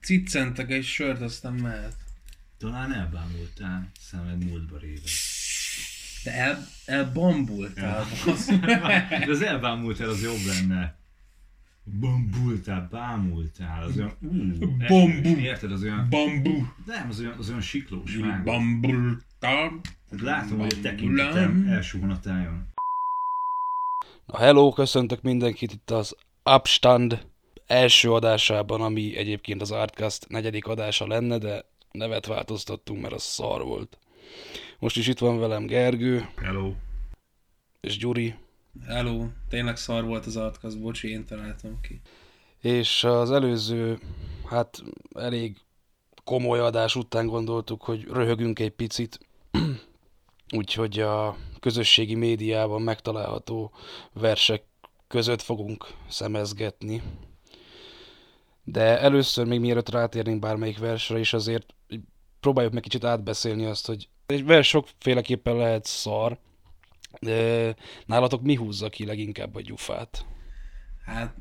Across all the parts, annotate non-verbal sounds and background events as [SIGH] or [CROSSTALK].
ciccentek egy sört, aztán mehet. Talán elbámultál, szemed múltba réved. De el, elbambultál. De az elbámultál az jobb lenne. Bambultál, bámultál, az olyan... Uh, Bambu. Érted, az olyan... Bambu. Nem, az olyan, az olyan siklós vágó. Bambultál. Látom, hogy a tekintetem elsuhan a tájon. Na hello, köszöntök mindenkit itt az Upstand első adásában, ami egyébként az Artcast negyedik adása lenne, de nevet változtattunk, mert az szar volt. Most is itt van velem Gergő Hello. és Gyuri, Hello, tényleg szar volt az artkasz, bocsi, én találtam ki. és az előző, hát elég komoly adás után gondoltuk, hogy röhögünk egy picit, [CLEARS THROAT] úgyhogy a közösségi médiában megtalálható versek között fogunk szemezgetni. De először, még mielőtt rátérnénk bármelyik versre is, azért próbáljuk meg kicsit átbeszélni azt, hogy egy vers sokféleképpen lehet szar, de nálatok mi húzza ki leginkább a gyufát? Hát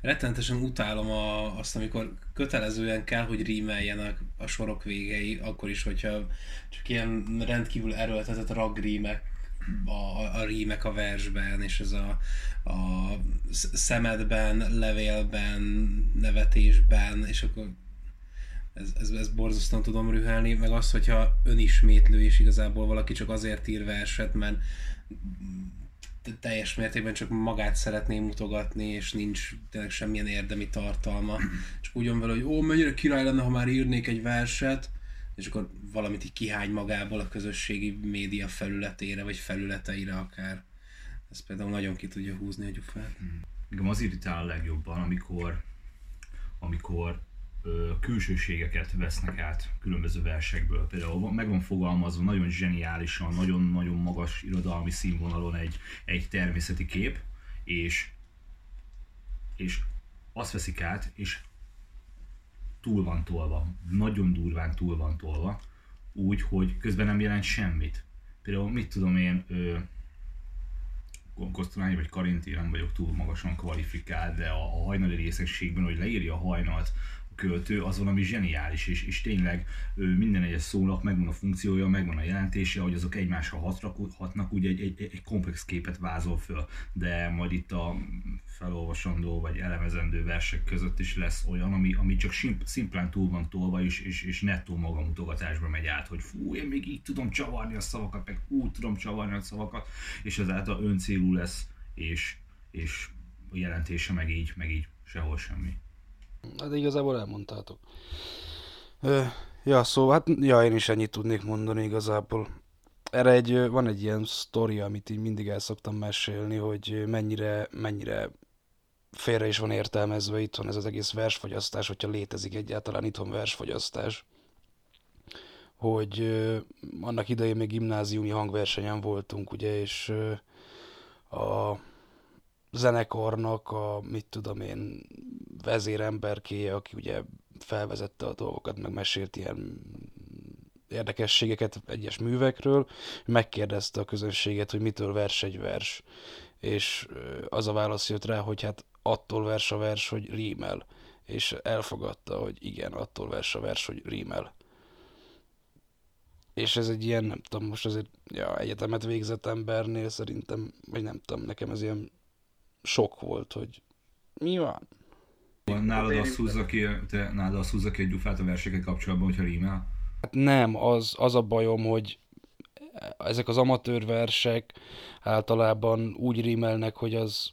rettenetesen utálom a, azt, amikor kötelezően kell, hogy rímeljenek a sorok végei, akkor is, hogyha csak ilyen rendkívül erőltetett ragrímek a, a, rímek a versben, és ez a, a sz- szemedben, levélben, nevetésben, és akkor ez, ez, ez borzasztóan tudom rühelni, meg az, hogyha önismétlő is igazából valaki csak azért ír verset, mert te- teljes mértékben csak magát szeretné mutogatni, és nincs tényleg semmilyen érdemi tartalma. Csak úgy vele, hogy ó, mennyire király lenne, ha már írnék egy verset, és akkor valamit így kihány magából a közösségi média felületére, vagy felületeire akár. Ez például nagyon ki tudja húzni a gyufát. Engem az irritál a legjobban, amikor, amikor ö, külsőségeket vesznek át különböző versekből. Például van- meg van fogalmazva nagyon zseniálisan, nagyon-nagyon magas irodalmi színvonalon egy, egy természeti kép, és, és azt veszik át, és túl van tolva, nagyon durván túl van tolva, úgy, hogy közben nem jelent semmit. Például mit tudom én, ö, Kosztolányi vagy Karinti, nem vagyok túl magasan kvalifikált, de a, a hajnali részegségben, hogy leírja a hajnalt költő, az valami zseniális, és, és tényleg minden egyes szónak megvan a funkciója, megvan a jelentése, hogy azok egymásra hatnak, úgy egy, egy, egy komplex képet vázol föl, de majd itt a felolvasandó vagy elemezendő versek között is lesz olyan, ami, ami csak szimplán túl van tolva, és, és, és nettó magamutogatásba megy át, hogy fú, én még így tudom csavarni a szavakat, meg úgy tudom csavarni a szavakat, és ezáltal öncélú lesz, és, és a jelentése meg így, meg így sehol semmi. Hát igazából elmondtátok. Ö, ja, szóval, hát ja, én is ennyit tudnék mondani igazából. Erre egy, van egy ilyen sztori, amit így mindig el szoktam mesélni, hogy mennyire, mennyire félre is van értelmezve itthon ez az egész versfogyasztás, hogyha létezik egyáltalán itthon versfogyasztás. Hogy ö, annak idején még gimnáziumi hangversenyen voltunk, ugye, és ö, a zenekarnak a, mit tudom én, vezéremberkéje, aki ugye felvezette a dolgokat, meg mesélt ilyen érdekességeket egyes művekről, megkérdezte a közönséget, hogy mitől vers egy vers. És az a válasz jött rá, hogy hát attól vers a vers, hogy rímel. És elfogadta, hogy igen, attól vers a vers, hogy rímel. És ez egy ilyen, nem tudom, most azért ja, egyetemet végzett embernél szerintem, vagy nem tudom, nekem ez ilyen sok volt, hogy mi van? Nálad azt húzza ki, te, nálad azt húzza ki egy gyufát a versekkel kapcsolatban, hogyha rímel? Hát nem, az, az a bajom, hogy ezek az amatőr versek általában úgy rímelnek, hogy az,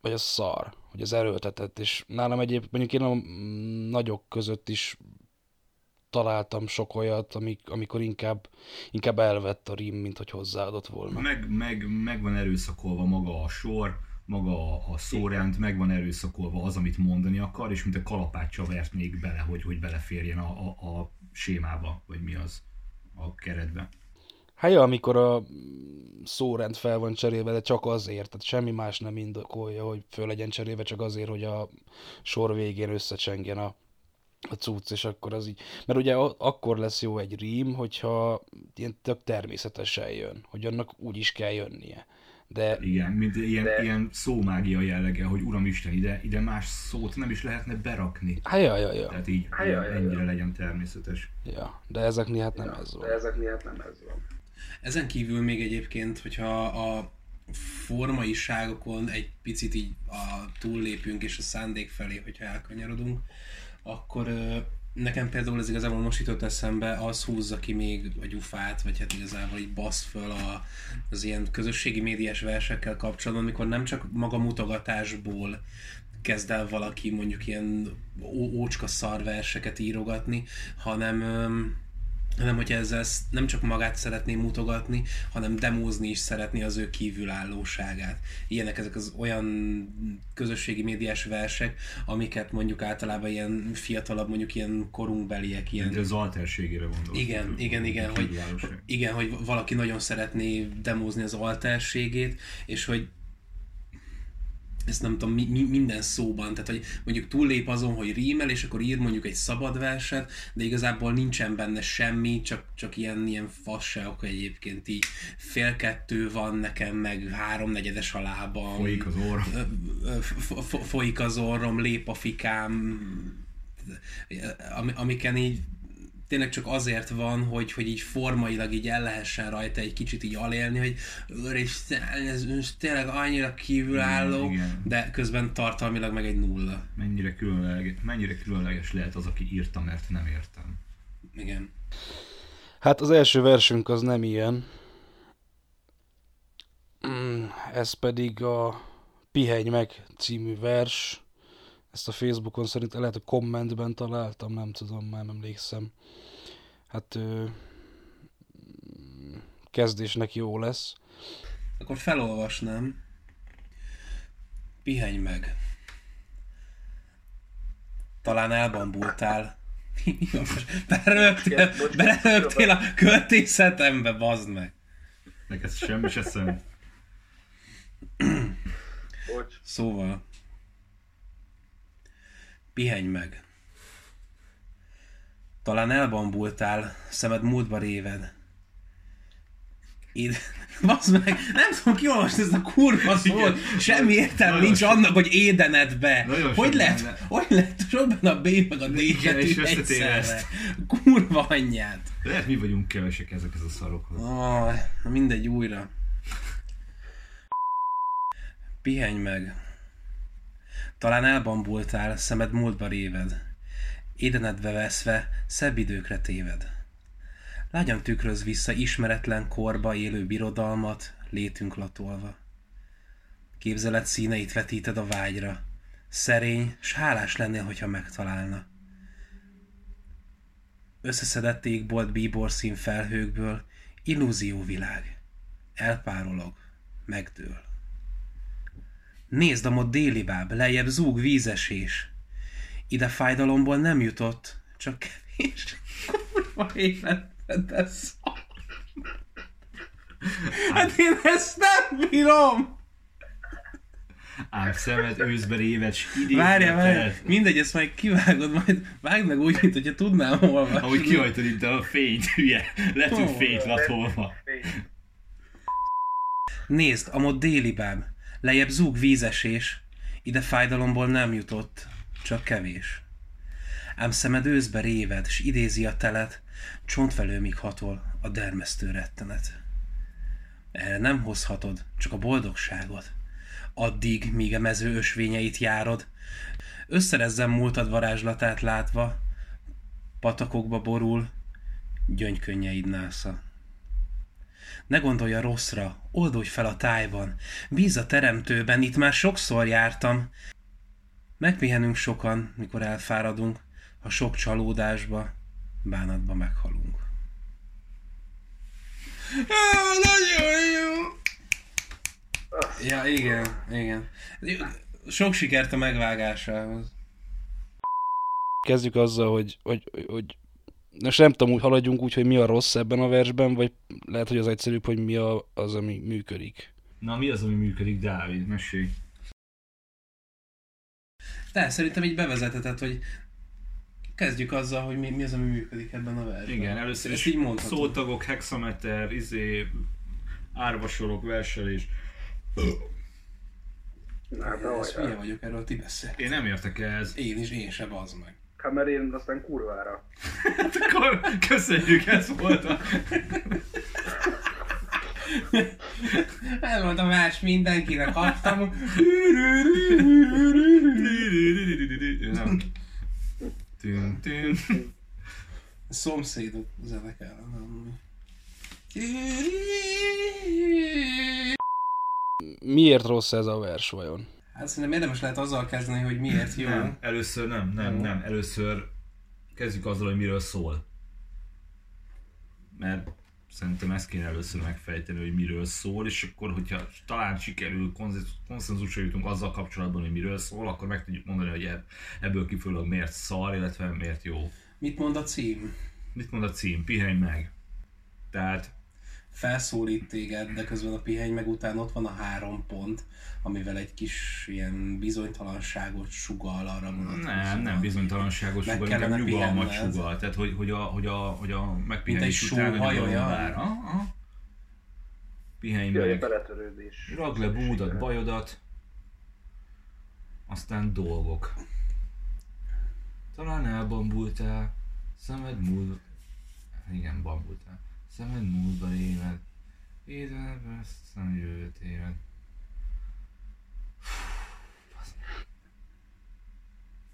hogy az szar, hogy az erőltetett, és nálam egyébként mondjuk én a nagyok között is találtam sok olyat, amik, amikor inkább, inkább elvett a rím, mint hogy hozzáadott volna. Meg, meg, meg van erőszakolva maga a sor, maga a, szórend, meg van erőszakolva az, amit mondani akar, és mint a kalapáccsal vert még bele, hogy, hogy beleférjen a, a, a sémába, vagy mi az a keretbe. Hát amikor a szórend fel van cserélve, de csak azért, tehát semmi más nem indokolja, hogy föl legyen cserélve, csak azért, hogy a sor végén összecsengjen a, a cucc, és akkor az így... Mert ugye akkor lesz jó egy rím, hogyha ilyen tök természetesen jön, hogy annak úgy is kell jönnie. De Igen, mint ilyen, De... ilyen szómágia jellege, hogy Uramisten, ide, ide más szót nem is lehetne berakni. hát ja, ja, ja. Tehát így Hát, ja, ja, ja. ennyire legyen természetes. ja. De ezeknél hát nem ez De van. ezeknél hát nem ez van. Ezen kívül még egyébként, hogyha a formaiságokon egy picit így a túllépünk és a szándék felé, hogyha elkanyarodunk, akkor ö, nekem például ez igazából most jutott eszembe, az húzza ki még a gyufát, vagy hát igazából így basz föl a, az ilyen közösségi médiás versekkel kapcsolatban, amikor nem csak maga mutogatásból kezd el valaki mondjuk ilyen ó- ócska szar verseket írogatni, hanem hanem hogyha ezzel nem csak magát szeretné mutogatni, hanem demózni is szeretné az ő kívülállóságát. Ilyenek ezek az olyan közösségi médiás versek, amiket mondjuk általában ilyen fiatalabb, mondjuk ilyen korunkbeliek, ilyen De az alterségére gondolsz. igen, igen, igen, hogy, igen, hogy valaki nagyon szeretné demózni az alterségét, és hogy ezt nem tudom, mi, mi, minden szóban, tehát hogy mondjuk túllép azon, hogy rímel, és akkor ír mondjuk egy szabad verset, de igazából nincsen benne semmi, csak, csak ilyen, ilyen fasságok egyébként így fél kettő van nekem, meg háromnegyedes a lábam. Folyik az orr. Ö, ö, fo- fo- folyik az orrom, lép a fikám, ami- amiken így tényleg csak azért van, hogy, hogy így formailag így el lehessen rajta egy kicsit így alélni, hogy úristen, ez most tényleg annyira kívülálló, igen. de közben tartalmilag meg egy nulla. Mennyire különleges, mennyire különleges lehet az, aki írta, mert nem értem. Igen. Hát az első versünk az nem ilyen. Mm, Ez pedig a Pihenj meg című vers. Ezt a Facebookon szerint lehet a kommentben találtam, nem tudom, már nem emlékszem. Hát ö, kezdésnek jó lesz. Akkor felolvasnám. Pihenj meg. Talán elbambultál. [LAUGHS] Berögtél, berögtél a költészetembe, bazd meg. Neked semmi se. Bocs. Szóval, pihenj meg. Talán elbambultál, szemed múltba réved. Id... [LAUGHS] Bazd meg, nem tudom kiolvasni ezt a kurva szót, semmi értelme nincs sok- annak, hogy édened be. Nagyon Hogy lehet, benne. hogy lehet sok benne a B meg a D betű egyszerre. Kurva anyját. Lehet mi vagyunk kevesek ezekhez a szarokhoz. Oh, mindegy, újra. Pihenj meg. Talán elbambultál, szemed múltba réved. Édenedbe veszve, szebb időkre téved. Lágyan tükröz vissza ismeretlen korba élő birodalmat, létünk latolva. Képzelet színeit vetíted a vágyra. Szerény, s hálás lennél, hogyha megtalálna. Összeszedett égbolt bíborszín felhőkből, illúzió világ. Elpárolog, megdől. Nézd, amott déli báb, lejjebb zúg vízesés. Ide fájdalomból nem jutott, csak kevés. Kurva életed, szar. Hát én ezt nem bírom! Ám szemed őszbe réved, s idézve Várjál, várjál, telt. mindegy, ezt majd kivágod, majd vágd meg úgy, mint hogyha tudnám olvasni. Ahogy kihajtod itt a fényt, hülye. Letűnt Ó. fényt latolva. Nézd, amott déli báb, lejjebb zúg vízesés, ide fájdalomból nem jutott, csak kevés. Ám szemed őszbe réved, s idézi a telet, csontvelőmig hatol a dermesztő rettenet. Erre nem hozhatod, csak a boldogságot. Addig, míg a mező ösvényeit járod, összerezzem múltad varázslatát látva, patakokba borul, gyöngykönyeid násza. Ne gondolj a rosszra, oldódj fel a tájban, bíz a teremtőben, itt már sokszor jártam. Megpihenünk sokan, mikor elfáradunk, ha sok csalódásba, bánatba meghalunk. Nagyon jó! Ja, igen, igen. Sok sikert a megvágásához. Kezdjük azzal, hogy, hogy, hogy most nem tudom, úgy haladjunk úgy, hogy mi a rossz ebben a versben, vagy lehet, hogy az egyszerűbb, hogy mi a, az, ami működik. Na mi az, ami működik, Dávid? Mesélj. De szerintem így bevezetetett, hogy kezdjük azzal, hogy mi, mi az, ami működik ebben a versben. Igen, először Ezt is így mondhatod. szótagok, hexameter, izé, árvasorok, verselés. Na, Ez hülye ahogy vagyok, erről ti beszél. Én nem értek ehhez. Én is, én se, bazd meg. Hát mert én aztán kurvára. Hát akkor köszönjük, ez volt a... A más mindenkinek adtam. Nem. Tün, tün. Szomszédok zene kellene amúgy. Miért rossz ez a vers vajon? Hát szerintem érdemes lehet azzal kezdeni, hogy miért jó. Nem, először nem, nem, nem. Először kezdjük azzal, hogy miről szól. Mert szerintem ezt kéne először megfejteni, hogy miről szól, és akkor, hogyha talán sikerül konszenzusra jutunk azzal kapcsolatban, hogy miről szól, akkor meg tudjuk mondani, hogy ebb- ebből kifolyólag miért szar, illetve miért jó. Mit mond a cím? Mit mond a cím? Pihenj meg. Tehát Felszólít téged, de közben a piheny meg után ott van a három pont, amivel egy kis ilyen bizonytalanságot sugal arra vonatkozóan. nem, nem bizonytalanságos Meg sugal, inkább nyugalmat pihenned. sugal. Tehát, hogy, hogy, a, hogy, a, hogy a megpihenés után a nyugalom olyan? vár. Aha. Pihenj meg. beletörődés. Ragd le búdat, bajodat, aztán dolgok. Talán elbambultál, szemed múl... Igen, bambultál. Szemed múltba éved, édesbe aztán jövőt éved.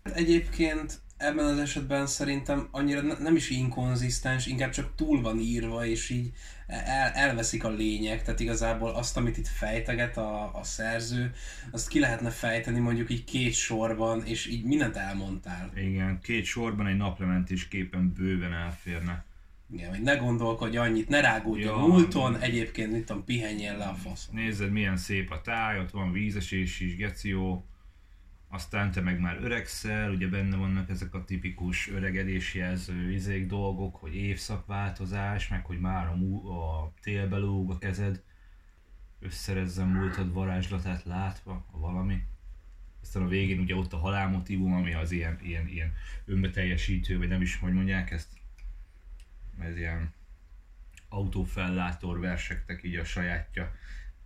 Egyébként ebben az esetben szerintem annyira ne- nem is inkonzisztens, inkább csak túl van írva, és így el, elveszik a lényeg, tehát igazából azt, amit itt fejteget a, a szerző, azt ki lehetne fejteni mondjuk így két sorban, és így mindent elmondtál. Igen, két sorban egy naplementés képen bőven elférne. Igen, hogy ne gondolkodj annyit, ne rágódj Ja. a múlton, egyébként mit tudom, pihenjél le a faszon. Nézed, milyen szép a táj, ott van vízesés is, geció. Aztán te meg már öregszel, ugye benne vannak ezek a tipikus öregedési jelző izék dolgok, hogy évszakváltozás, meg hogy már a, mú- a télbe lóg a kezed, összerezzen múltad varázslatát látva, a valami. Aztán a végén ugye ott a halálmotívum, ami az ilyen, ilyen, ilyen önbeteljesítő, vagy nem is, hogy mondják ezt, ez ilyen autófellátor versektek így a sajátja.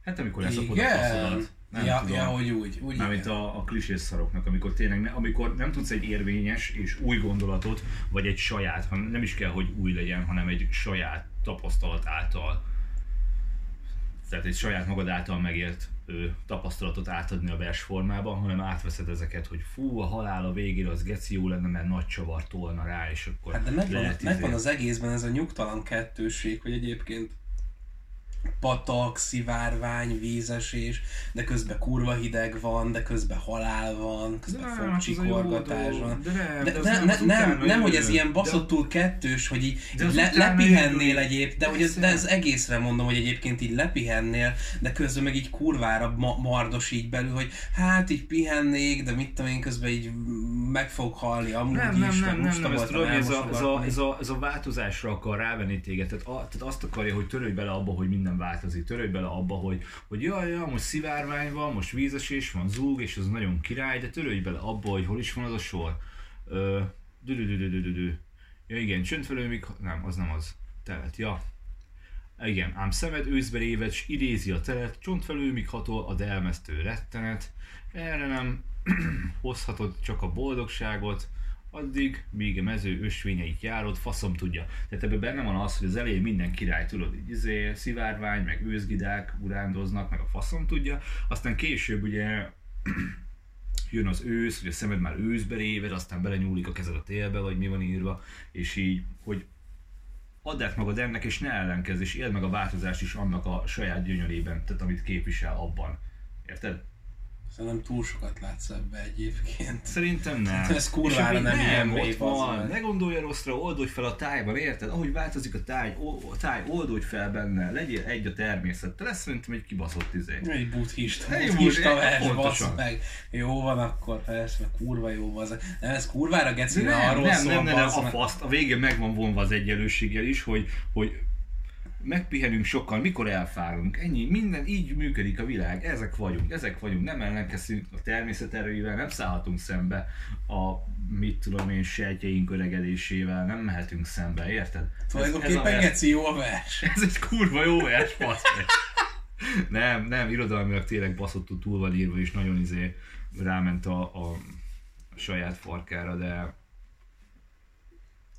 Hát amikor leszapod a faszodat. Nem ja, tudom. ja, hogy úgy. úgy Mármint a, a klisés szaroknak, amikor tényleg, ne, amikor nem tudsz egy érvényes és új gondolatot, vagy egy saját, hanem nem is kell, hogy új legyen, hanem egy saját tapasztalat által, tehát egy saját magad által megélt ö, tapasztalatot átadni a versformában, hanem átveszed ezeket, hogy fú, a halál a végére az geci jó lenne, mert nagy csavar tolna rá, és akkor Hát de megvan, lehet megvan izé- az egészben ez a nyugtalan kettőség, hogy egyébként patak, szivárvány, vízesés, de közben kurva hideg van, de közben halál van, közben De hát fogcsikorgatás van. De nem, De, de az ne, nem, nem, nem, hogy ez ilyen De- baszottul kettős, hogy így De az le, lepihennél egyéb, de hogy ez, de ez egészre mondom, hogy egyébként így lepihennél, de közben meg így kurvára ma, mardos így belül, hogy hát így pihennék, de mit tudom én közben így meg fog halni amúgy Nem, is, nem, nem, nem, nem, ezt tudod, ez a, ez, a, ez, a, ez a változásra akar rávenni téged, tehát, a, tehát azt akarja, hogy törődj bele abba, hogy minden változik, törődj bele abba, hogy, hogy jaj, jaj, most szivárvány van, most vízesés van, zúg, és az nagyon király, de törődj bele abba, hogy hol is van az a sor. Ö. Ja igen, csöndfelő, még, nem, az nem az. Telet, ja. Igen, ám szemed őszbe réved, idézi a telet, csontfelő, míg hatol a delmesztő rettenet. Erre nem [CLEARS THROAT] hozhatod csak a boldogságot, addig, míg a mező ösvényeit járod, faszom tudja. Tehát ebben benne van az, hogy az elején minden király, tudod, így izé, szivárvány, meg őzgidák urándoznak, meg a faszom tudja, aztán később ugye [CLEARS THROAT] jön az ősz, hogy a szemed már őszbe réved, aztán belenyúlik a kezed a télbe, vagy mi van írva, és így, hogy add át magad ennek, és ne ellenkezz, és éld meg a változást is annak a saját gyönyörében, tehát amit képvisel abban. Érted? Szerintem túl sokat látsz ebbe egyébként. Szerintem nem. [LAUGHS] Ez kurvára nem nem, ilyen ott van. meg. Ne gondolj rosszra, oldódj fel a tájban, érted? Ahogy változik a táj, ó, a táj, oldódj fel benne, legyél egy a természettel. Ez szerintem egy kibaszott izé. Egy buddhista, Egy buddhista buddhi- vers, bassz meg. Jó van akkor, persze, kurva jó van. Nem, ez kurvára gecire arról nem, szól, nem, nem, nem, a faszt, a végén megvan vonva az egyenlőséggel is, hogy, hogy megpihenünk sokkal, mikor elfáradunk. Ennyi, minden így működik a világ. Ezek vagyunk, ezek vagyunk. Nem ellenkezünk a természet erőivel, nem szállhatunk szembe a mit tudom én, sejtjeink öregedésével, nem mehetünk szembe, érted? Tulajdonképpen geci jó a vers. [LAUGHS] ez egy kurva jó vers, meg. nem, nem, irodalmilag tényleg baszottul túl van írva, és nagyon izé ráment a, a saját farkára, de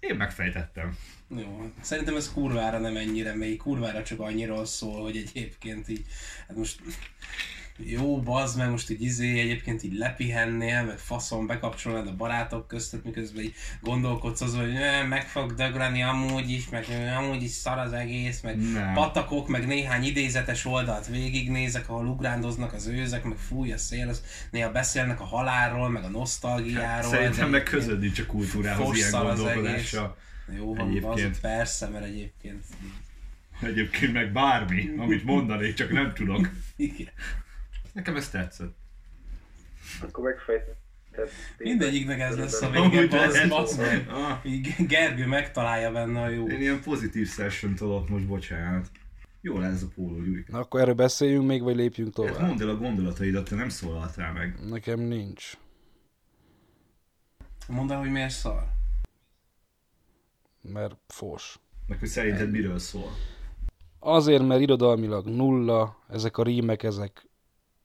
én megfejtettem. Jó, szerintem ez kurvára nem ennyire mély, kurvára csak annyiról szól, hogy egyébként így, hát most jó, bazd meg, most így izé, egyébként így lepihennél, meg faszom bekapcsolnád a barátok köztet, miközben így gondolkodsz azon, hogy "Ö, meg fog dögleni amúgy is, meg amúgy is szar az egész, meg Nem. patakok, meg néhány idézetes oldalt végignézek, ahol ugrándoznak az őzek, meg fúj a szél, az néha beszélnek a halálról, meg a nosztalgiáról. Szerintem meg egyébként közöd nincs a kultúrához ilyen gondolkodással. Jó van, Egyébként. az, persze, mert egyébként Egyébként meg bármi, amit mondanék, csak nem tudok. igen. Nekem ez tetszett. Akkor megfejtetted. Mindegyiknek ez lesz a vége, az, az meg. Ah, Így Gergő megtalálja benne a jó. Én ilyen pozitív session tolok most, bocsánat. Jó lesz ez a póló, Gyuri. Na akkor erről beszéljünk még, vagy lépjünk Hát tovább? mondd el a gondolataidat, te nem szólaltál meg. Nekem nincs. Mondd el, hogy miért szar. Mert fos. Meg hogy szerinted miről szól? Azért, mert irodalmilag nulla, ezek a rímek, ezek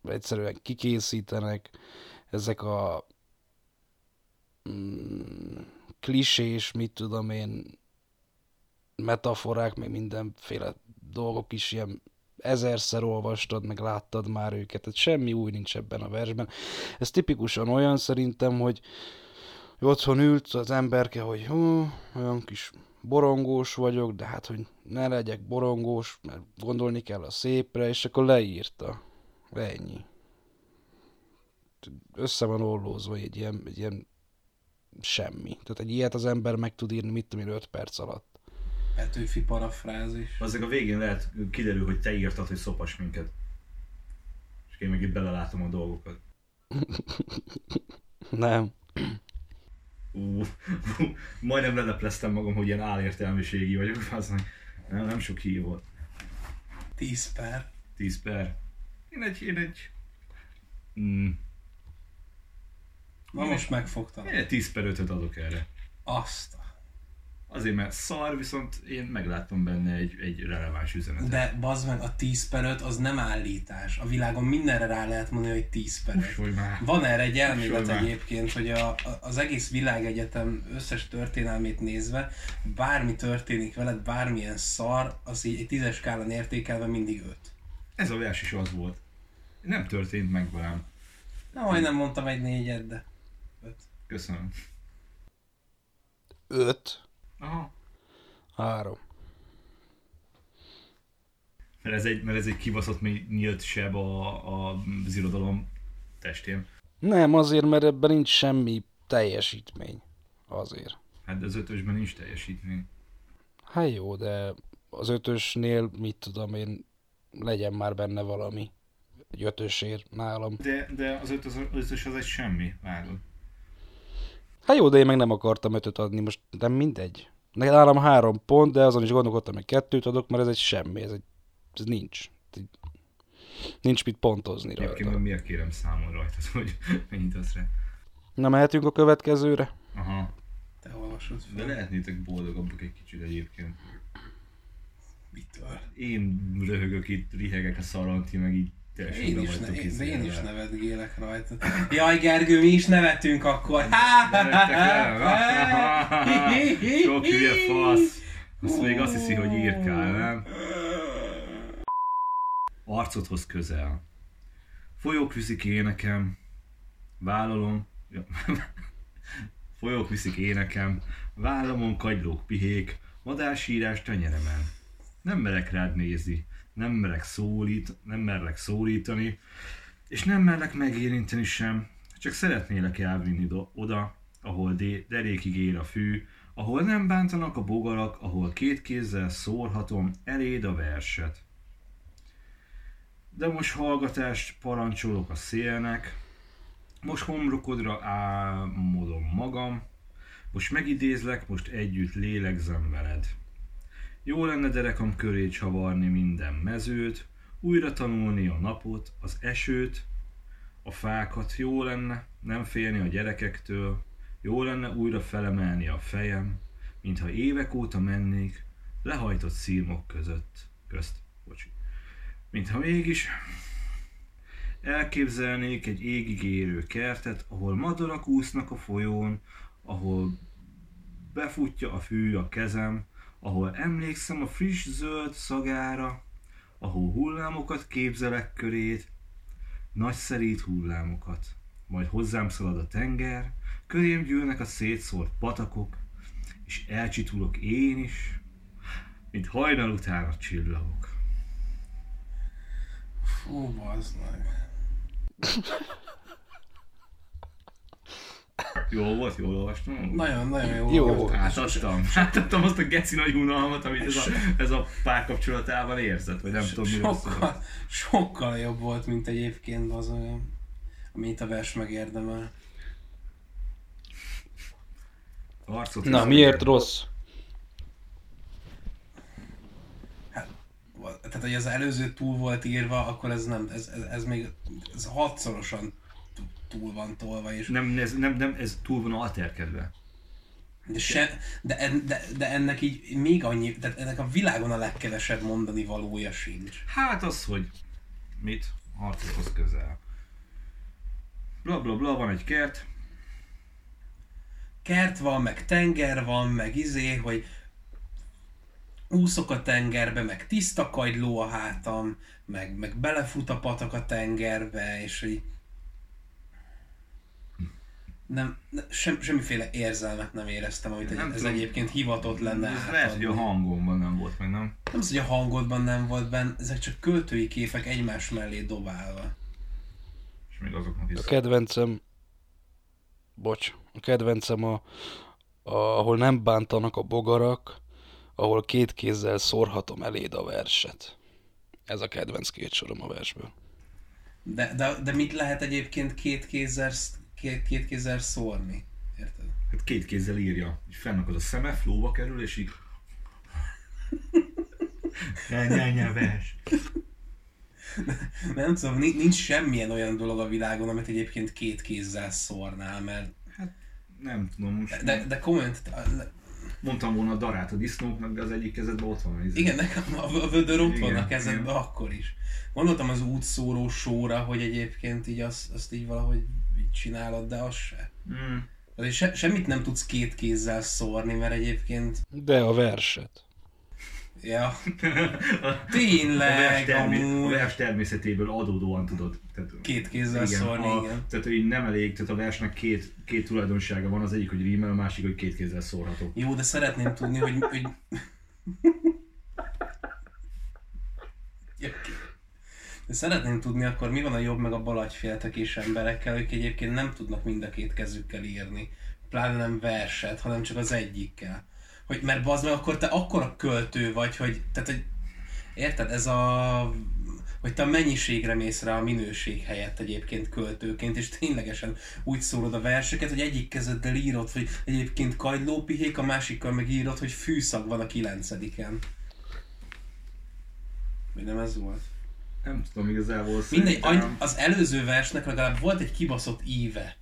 egyszerűen kikészítenek, ezek a mm, klisés, mit tudom én, metaforák, meg mindenféle dolgok is ilyen ezerszer olvastad, meg láttad már őket, tehát semmi új nincs ebben a versben. Ez tipikusan olyan szerintem, hogy otthon ült az emberke, hogy hú, olyan kis borongós vagyok, de hát, hogy ne legyek borongós, mert gondolni kell a szépre, és akkor leírta. Ennyi. Össze van ollózva egy ilyen, egy ilyen semmi. Tehát egy ilyet az ember meg tud írni, mit tudom én, 5 perc alatt. Petőfi parafrázis. Azzal a végén lehet kiderül, hogy te írtad, hogy szopas minket. És én meg itt belelátom a dolgokat. [LAUGHS] Nem. Ú, majdnem lelepleztem magam, hogy ilyen álértelmiségi vagyok, az nem, nem sok hív volt. 10 per. 10 per. Én egy, én egy... Mm, Na most megfogtam. én egy 10 per 5 adok erre. Azt. Azért, mert szar, viszont én megláttam benne egy, egy releváns üzenetet. De bazd meg, a 10 per 5 az nem állítás. A világon mindenre rá lehet mondani, hogy 10 per 5. Hogy már. Van erre egy elmélet egyébként, hogy a, a, az egész világegyetem összes történelmét nézve, bármi történik veled, bármilyen szar, az így egy tízes skálán értékelve mindig 5. Ez a vers is az volt. Nem történt meg velem. Na, majdnem mondtam egy négyet, de 5. Köszönöm. 5, Aha. 3. Mert ez egy, mert ez egy kibaszott mély nyílt seb a, a, az irodalom testén. Nem, azért, mert ebben nincs semmi teljesítmény. Azért. Hát az ötösben nincs teljesítmény. Hát jó, de az ötösnél, mit tudom én, legyen már benne valami. Egy ötösért nálam. De, de az ötös, az ötös az egy semmi, vágod. Hát jó, de én meg nem akartam ötöt adni, most nem mindegy. Nálam három pont, de azon is gondolkodtam, hogy kettőt adok, mert ez egy semmi, ez, egy, ez nincs. Nincs mit pontozni Egyébként rajta. meg miért kérem számon rajta, [LAUGHS] hogy mennyit az rá. Na mehetünk a következőre? Aha. Te olvasod De fel. lehetnétek boldogabbak egy kicsit egyébként. Mitől? Én röhögök itt, rihegek a szaranti, meg így Én is, ne, én, én is nevetgélek rajta. [LAUGHS] Jaj, Gergő, mi is nevettünk akkor. [LAUGHS] Sok hülye fasz. Azt még azt hiszi, hogy írkál, nem? Arcodhoz közel. Folyók viszik énekem, vállalom, ja. [LAUGHS] folyók viszik énekem, vállamon kagylók pihék, madásírás tenyeremen. Nem merek rád nézni, nem merek szólít, nem merlek szólítani, és nem merlek megérinteni sem, csak szeretnélek elvinni do- oda, ahol dé- derékig ér a fű, ahol nem bántanak a bogarak, ahol két kézzel szórhatom eléd a verset. De most hallgatást parancsolok a szélnek, most homlokodra álmodom magam, most megidézlek, most együtt lélegzem veled. Jó lenne derekam köré csavarni minden mezőt, újra tanulni a napot, az esőt, a fákat, jó lenne nem félni a gyerekektől, jó lenne újra felemelni a fejem, mintha évek óta mennék, lehajtott szírmok között, közt, bocsi. Mintha mégis elképzelnék egy égig érő kertet, ahol madarak úsznak a folyón, ahol befutja a fű a kezem, ahol emlékszem a friss zöld szagára, ahol hullámokat képzelek körét, nagy szerít hullámokat. Majd hozzám szalad a tenger, körém gyűlnek a szétszórt patakok, és elcsitulok én is, mint hajnal után a csillagok. Fú, bazd meg. [LAUGHS] Jó volt, jól olvastam? Nagyon, nagyon jó. Jó. volt. Átadtam. [LAUGHS] Átadtam azt a geci nagy unalmat, amit ez a, ez a párkapcsolatában érzett, vagy nem tudom, miről szól. Sokkal, sokkal jobb volt, mint egyébként az olyan, amit a vers megérdemel. Arcot Na, miért rossz? Tehát, hogy az előző túl volt írva, akkor ez nem, ez, ez, ez még ez hatszorosan túl van tolva, és Nem, ez, nem, nem, ez túl van alterkedve. de, se, de, en, de, de, ennek így még annyi, tehát ennek a világon a legkevesebb mondani valója sincs. Hát az, hogy mit? Harcokhoz közel. Bla bla bla, van egy kert, Kert van, meg tenger van, meg izé, hogy úszok a tengerbe, meg tiszta kagyló a hátam, meg, meg belefut a patak a tengerbe, és hogy nem, ne- sem, semmiféle érzelmet nem éreztem, amit Nem ez tudom. egyébként hivatott lenne ez lehet, hogy a hangomban nem volt meg, nem? Nem az, hogy a hangodban nem volt benne, ezek csak költői képek egymás mellé dobálva. És még azoknak is. A kedvencem... Bocs. A kedvencem a, a... Ahol nem bántanak a bogarak, ahol két kézzel szórhatom eléd a verset. Ez a kedvenc két sorom a versből. De, de, de mit lehet egyébként két kézzel, két, két kézzel szórni? Érted? Hát két kézzel írja, és fennakad a szeme, flóba kerül, és így... [LAUGHS] Vers. Nem tudom, ni- nincs semmilyen olyan dolog a világon, amit egyébként két kézzel szórnál, mert Nem tudom, most de, de komolyan, mondtam volna a darát a disznóknak, de az egyik kezedben ott van. izé. igen, nekem a, a vödör ott van Igen, a kezedben igen. akkor is. Gondoltam az útszóró sóra, hogy egyébként így azt, azt így valahogy csinálod, de az se. Mm. Azért se, semmit nem tudsz két kézzel szórni, mert egyébként, De a verset. ja, [LAUGHS] a, vers tényleg, termé- a amúgy vers természetéből adódóan tudod. Tehát, két kézzel szórni, a, igen. Tehát, hogy nem elég, tehát a versnek két, két tulajdonsága van, az egyik, hogy rímel, a másik, hogy két kézzel szórható. Jó, de szeretném tudni, hogy... hogy... [LAUGHS] Ja, de szeretném tudni akkor mi van a jobb meg a bal agyféltekés emberekkel, ők egyébként nem tudnak mind a két kezükkel írni. Pláne nem verset, hanem csak az egyikkel. Hogy, mert bazd meg, akkor te akkora költő vagy, hogy, tehát, hogy érted, ez a hogy te a mennyiségre mész rá a minőség helyett egyébként költőként, és ténylegesen úgy szórod a verseket, hogy egyik kezeddel írod, hogy egyébként kagylópihék, a másikkal meg írod, hogy fűszag van a kilencediken. Mi nem ez volt? Nem tudom, igazából Mindegy, az előző versnek legalább volt egy kibaszott íve.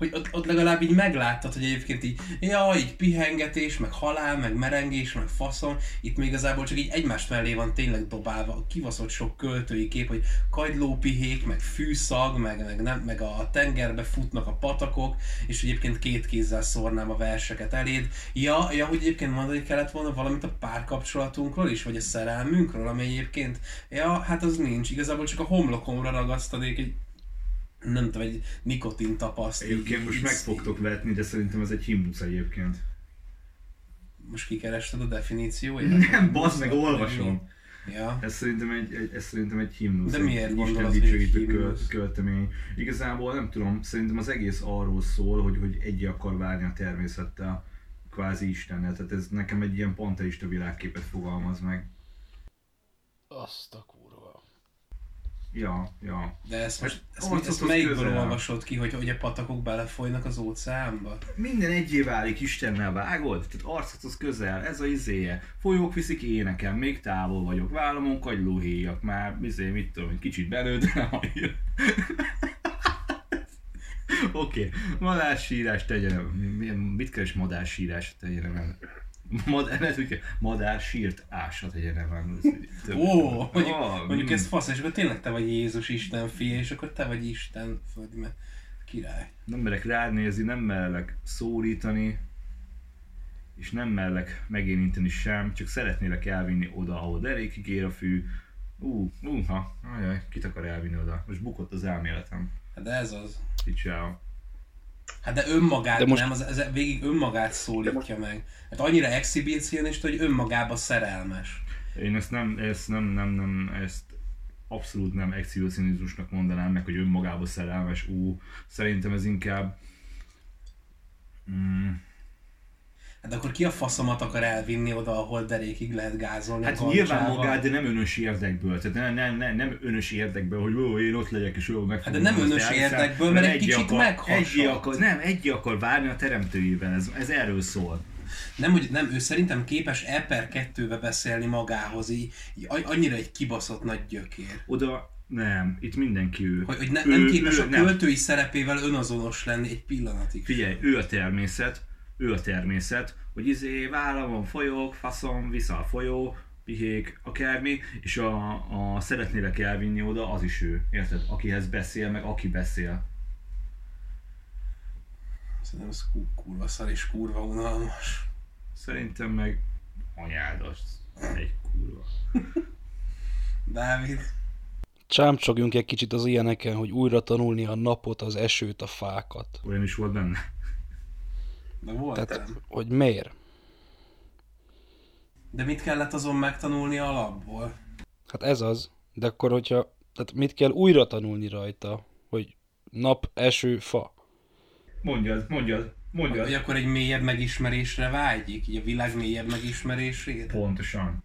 Hogy ott, ott legalább így megláttad, hogy egyébként így, ja, így pihengetés, meg halál, meg merengés, meg faszon. Itt még igazából csak így egymást mellé van tényleg dobálva, kibaszott sok költői kép, hogy kagylópihék, meg fűszag, meg, meg, nem, meg a tengerbe futnak a patakok, és egyébként két kézzel szórnám a verseket eléd. Ja, ja, hogy egyébként mondani kellett volna valamit a párkapcsolatunkról is, vagy a szerelmünkről, ami egyébként, ja, hát az nincs. Igazából csak a homlokomra ragasztanék egy nem tudom, egy nikotin tapaszt. Egyébként most meg fogtok vetni, de szerintem ez egy himnusz egyébként. Most kikerested a definícióját? Nem, bazd meg, olvasom. Ja. Ez szerintem egy, egy, ez szerintem egy himnusz. De egy miért gondolod, hogy egy köl, himnusz? költemény. Igazából nem tudom, szerintem az egész arról szól, hogy, hogy egyé akar válni a természettel, kvázi Istennel. Tehát ez nekem egy ilyen panteista világképet fogalmaz meg. Azt a. Ja, ja. De ezt most ezt, arcot ezt melyikből olvasod ki, hogy, hogy a patakok belefolynak az óceánba? Minden egyé válik Istennel, vágod? Tehát arcothoz közel, ez a izéje. Folyók viszik énekem, még távol vagyok, vállamon kagylóhéjak, már izé, mit tudom, egy kicsit belőd. [LAUGHS] Oké, okay. madársírás tegyen, milyen, mit keres madársírás tegyen el? Madár, [LAUGHS] madár sírt ásat egy nem Ó, mondjuk, Ah, mondjuk mm. ez fasz, és akkor tényleg te vagy Jézus Isten fia, és akkor te vagy Isten földi, mert király. Nem merek rád nézni, nem merlek szólítani, és nem merlek megérinteni sem, csak szeretnélek elvinni oda, ahol derékig ér a fű. Ú, uh, ha, ajaj, kit akar elvinni oda? Most bukott az elméletem. Hát de ez az. Picsába. Hát de önmagát De most- most... nem, az, ez végig önmagát szólítja meg. Hát annyira exhibicionista, hogy önmagába szerelmes. Én ezt nem, ezt nem, nem, nem, ezt abszolút nem exhibicionizmusnak mondanám meg, hogy önmagába szerelmes. Ú, szerintem ez inkább... Mm, Hát akkor ki a faszomat akar elvinni oda, ahol derékig lehet gázolni Hát nyilván magát, de nem önös érdekből. Tehát nem, nem, nem, nem önös érdekből, hogy ó, én ott legyek és jó meg. Hát de nem önös érdekből, mert egy kicsit akar, meghasad. Egy akar, nem, egy akar várni a teremtőjével, ez, ez erről szól. Nem, hogy nem, ő szerintem képes E per kettőbe beszélni magához, így, annyira egy kibaszott nagy gyökér. Oda nem, itt mindenki ő. Hogy, hogy ne, ő, nem képes ő, a költői szerepével önazonos lenni egy pillanatig. Figyelj, ő a természet, ő a természet, hogy izé vállamon folyok, faszom, vissza a folyó, pihék, akármi, és a, a szeretnélek elvinni oda, az is ő, érted? Akihez beszél, meg aki beszél. Szerintem ez ku- kurva szar és kurva unalmas. Szerintem meg anyádas, egy kurva. [LAUGHS] Dávid, Csámcsogjunk egy kicsit az ilyeneken, hogy újra tanulni a napot, az esőt, a fákat. Olyan is volt benne. De voltam. Tehát, hogy miért? De mit kellett azon megtanulni alapból? Hát ez az. De akkor, hogyha... Tehát mit kell újra tanulni rajta? Hogy nap, eső, fa. Mondjad, mondjad, mondjad. Hogy akkor egy mélyebb megismerésre vágyik? Így a világ mélyebb megismerésére? Pontosan.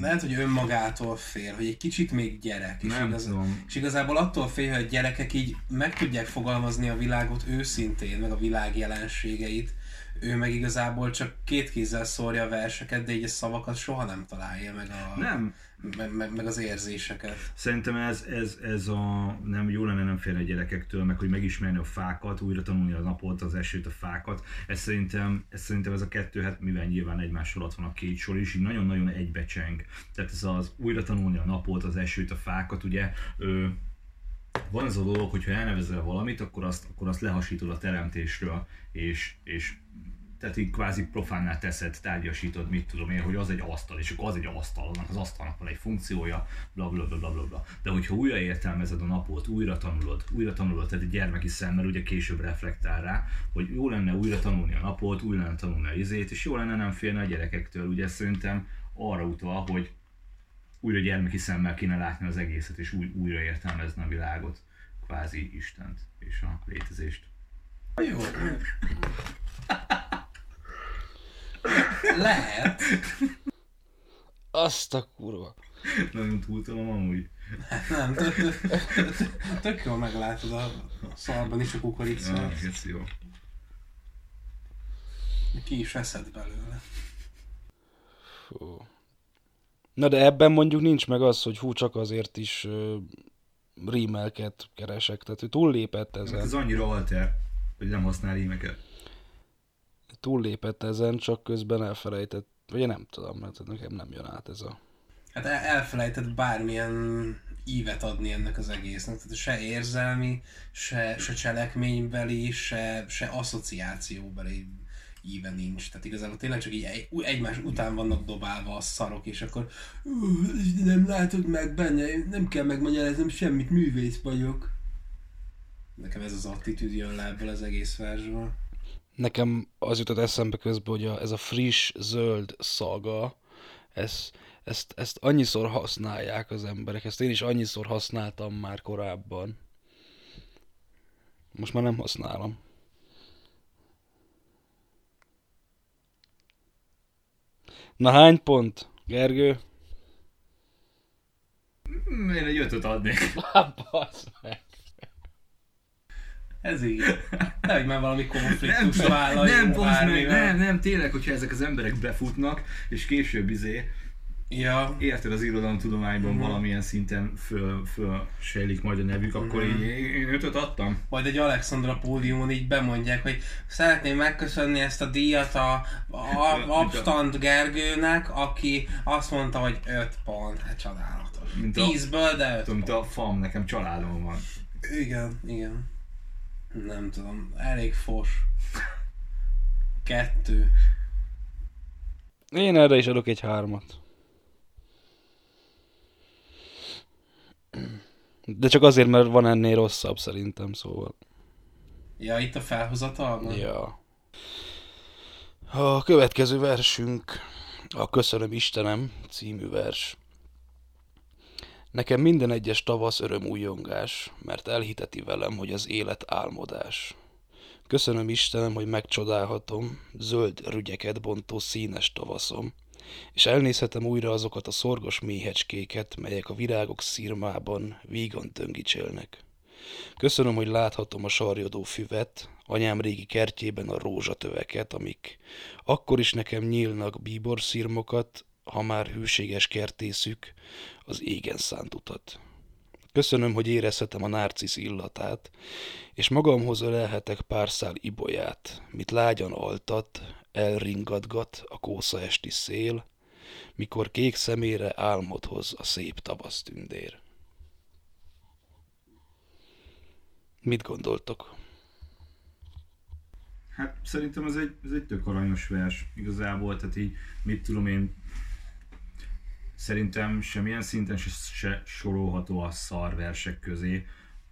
Lehet, hogy önmagától fél, hogy egy kicsit még gyerek. És, Nem igaz, tudom. és igazából attól fél, hogy a gyerekek így meg tudják fogalmazni a világot őszintén, meg a világ jelenségeit. Ő meg igazából csak két kézzel szórja a verseket, de így a szavakat soha nem találja meg, a, Nem, meg, meg, meg az érzéseket. Szerintem ez, ez, ez a, nem jó lenne nem félni a gyerekektől, meg hogy megismerni a fákat, újra tanulni a napot, az esőt, a fákat. Ez szerintem, ez szerintem ez a kettő, hát mivel nyilván egymás alatt van a két sor, és így nagyon-nagyon egybecseng. Tehát ez az újra tanulni a napot, az esőt, a fákat, ugye, ö, van ez a dolog, hogyha elnevezel valamit, akkor azt, akkor azt lehasítod a teremtésről, és, és tehát így kvázi profánná teszed, tárgyasítod, mit tudom én, hogy az egy asztal, és akkor az egy asztal, annak az asztalnak van egy funkciója, bla bla bla bla bla. De hogyha újra értelmezed a napot, újra tanulod, újra tanulod, tehát egy gyermeki szemmel ugye később reflektál rá, hogy jó lenne újra tanulni a napot, újra lenne tanulni a izét, és jó lenne nem félni a gyerekektől, ugye szerintem arra utal, hogy újra gyermeki szemmel kéne látni az egészet, és új, újra értelmezni a világot, kvázi Istent és a létezést. Jó. Lehet. Azt a kurva. Nagyon túltolom amúgy. Nem, tök, jól meglátod a szarban is a Ja, kukoricát. ez jó. Ki is veszed belőle. Fú. Na de ebben mondjuk nincs meg az, hogy hú, csak azért is uh, rímelket keresek. Tehát ő túllépett Hát ezen. ez annyira alter, hogy nem használ rímeket. Túllépett ezen, csak közben elfelejtett. Vagy én nem tudom, mert nekem nem jön át ez a... Hát el- elfelejtett bármilyen ívet adni ennek az egésznek. Tehát se érzelmi, se, se cselekménybeli, se, se asszociációbeli íve nincs. Tehát igazából tényleg csak így egy, egymás után vannak dobálva a szarok, és akkor "Ú, nem látod meg benne, nem kell megmagyaráznom semmit, művész vagyok. Nekem ez az attitűd jön le ebből az egész versből. Nekem az jutott eszembe közben, hogy a, ez a friss, zöld szaga, ez, ezt, ezt annyiszor használják az emberek, ezt én is annyiszor használtam már korábban. Most már nem használom. Na hány pont, Gergő? Én egy ötöt adnék. [LAUGHS] Basz meg. Ez így. Nehogy már valami konfliktus nem, vállaljon nem, bazd meg, nem, nem, tényleg, hogyha ezek az emberek befutnak, és később izé, Ja, érted az irodalomtudományban Mhm. valamilyen szinten föl, föl sejlik majd a nevük, akkor Mhm. így én, ötöt adtam. majd egy Alexandra pódiumon így bemondják, hogy szeretném megköszönni ezt a díjat a, a [LAUGHS] Abstand Gergőnek, aki azt mondta, hogy 5 pont, hát csodálatos. Mint a- 10-ből, de 5 Tudom, mint pont. a fam, nekem családom van. Igen, igen. Nem tudom, elég fos. Kettő. Én erre is adok egy hármat. De csak azért, mert van ennél rosszabb szerintem, szóval. Ja, itt a felhozatalban? Ja. A következő versünk a Köszönöm Istenem című vers. Nekem minden egyes tavasz örömújongás, mert elhiteti velem, hogy az élet álmodás. Köszönöm Istenem, hogy megcsodálhatom zöld rügyeket bontó színes tavaszom, és elnézhetem újra azokat a szorgos méhecskéket, melyek a virágok szirmában vígan töngicselnek. Köszönöm, hogy láthatom a sarjadó füvet, anyám régi kertjében a rózsatöveket, amik akkor is nekem nyílnak bíborszirmokat, ha már hűséges kertészük az égen szánt utat. Köszönöm, hogy érezhetem a nárcisz illatát, és magamhoz ölelhetek pár szál ibolyát, mit lágyan altat, elringadgat a kósza esti szél, mikor kék szemére álmot hoz a szép tavasztündér. Mit gondoltok? Hát szerintem ez egy, ez egy tök aranyos vers igazából, tehát így mit tudom én, szerintem semmilyen szinten se, se sorolható a szar versek közé,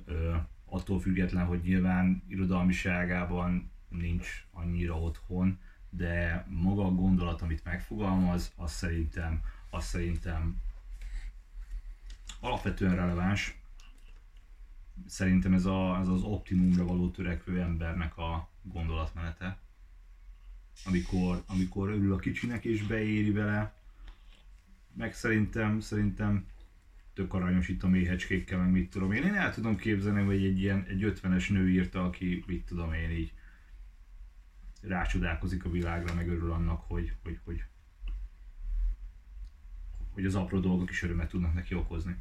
ö, attól független, hogy nyilván irodalmiságában nincs annyira otthon, de maga a gondolat, amit megfogalmaz, az szerintem, az szerintem alapvetően releváns. Szerintem ez, a, ez az optimumra való törekvő embernek a gondolatmenete. Amikor, amikor örül a kicsinek és beéri vele, meg szerintem, szerintem tök aranyos itt a méhecskékkel, meg mit tudom én. Én el tudom képzelni, hogy egy ilyen egy 50-es nő írta, aki mit tudom én így rácsodálkozik a világra, meg örül annak, hogy, hogy, hogy, hogy az apró dolgok is örömet tudnak neki okozni.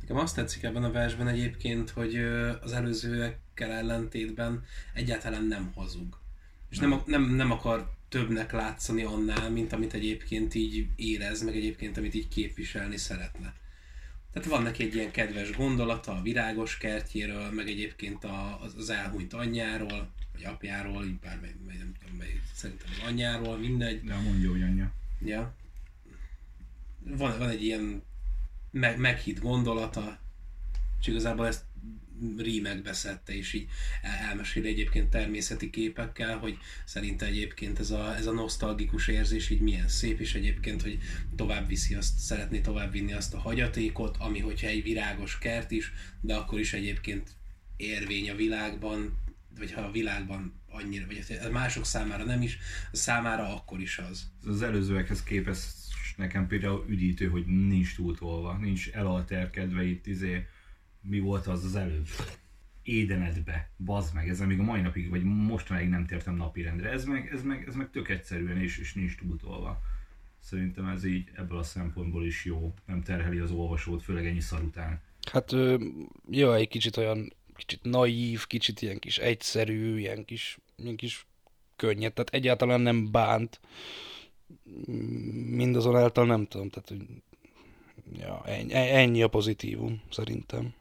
Nekem azt tetszik ebben a versben egyébként, hogy az előzőekkel ellentétben egyáltalán nem hazug. És nem, nem, nem akar többnek látszani annál, mint amit egyébként így érez, meg egyébként amit így képviselni szeretne. Tehát van neki egy ilyen kedves gondolata a virágos kertjéről, meg egyébként a, az, az elhunyt anyjáról, vagy apjáról, így bármely, mely, nem tudom, mely, szerintem az anyjáról, mindegy. De mondja, hogy anyja. Ja. Van, van egy ilyen meg, meghitt gondolata, és igazából ezt rímekbe szedte, és így el- elmeséli egyébként természeti képekkel, hogy szerinte egyébként ez a, ez a nosztalgikus érzés így milyen szép, és egyébként, hogy tovább viszi azt, szeretné tovább vinni azt a hagyatékot, ami hogyha egy virágos kert is, de akkor is egyébként érvény a világban, vagy ha a világban annyira, vagy a mások számára nem is, a számára akkor is az. Az előzőekhez képest nekem például üdítő, hogy nincs túltolva, nincs elalterkedve itt izé, mi volt az az előbb? Édenedbe, bazd meg, ezzel még a mai napig, vagy mostanáig nem tértem napirendre. Ez meg, ez meg, ez meg tök egyszerűen és, és nincs túltolva. Szerintem ez így ebből a szempontból is jó, nem terheli az olvasót, főleg ennyi szar után. Hát, jó, egy kicsit olyan, kicsit naív, kicsit ilyen kis egyszerű, ilyen kis, ilyen kis könnyed, tehát egyáltalán nem bánt. Mindazonáltal nem tudom, tehát ja, ennyi, ennyi a pozitívum, szerintem.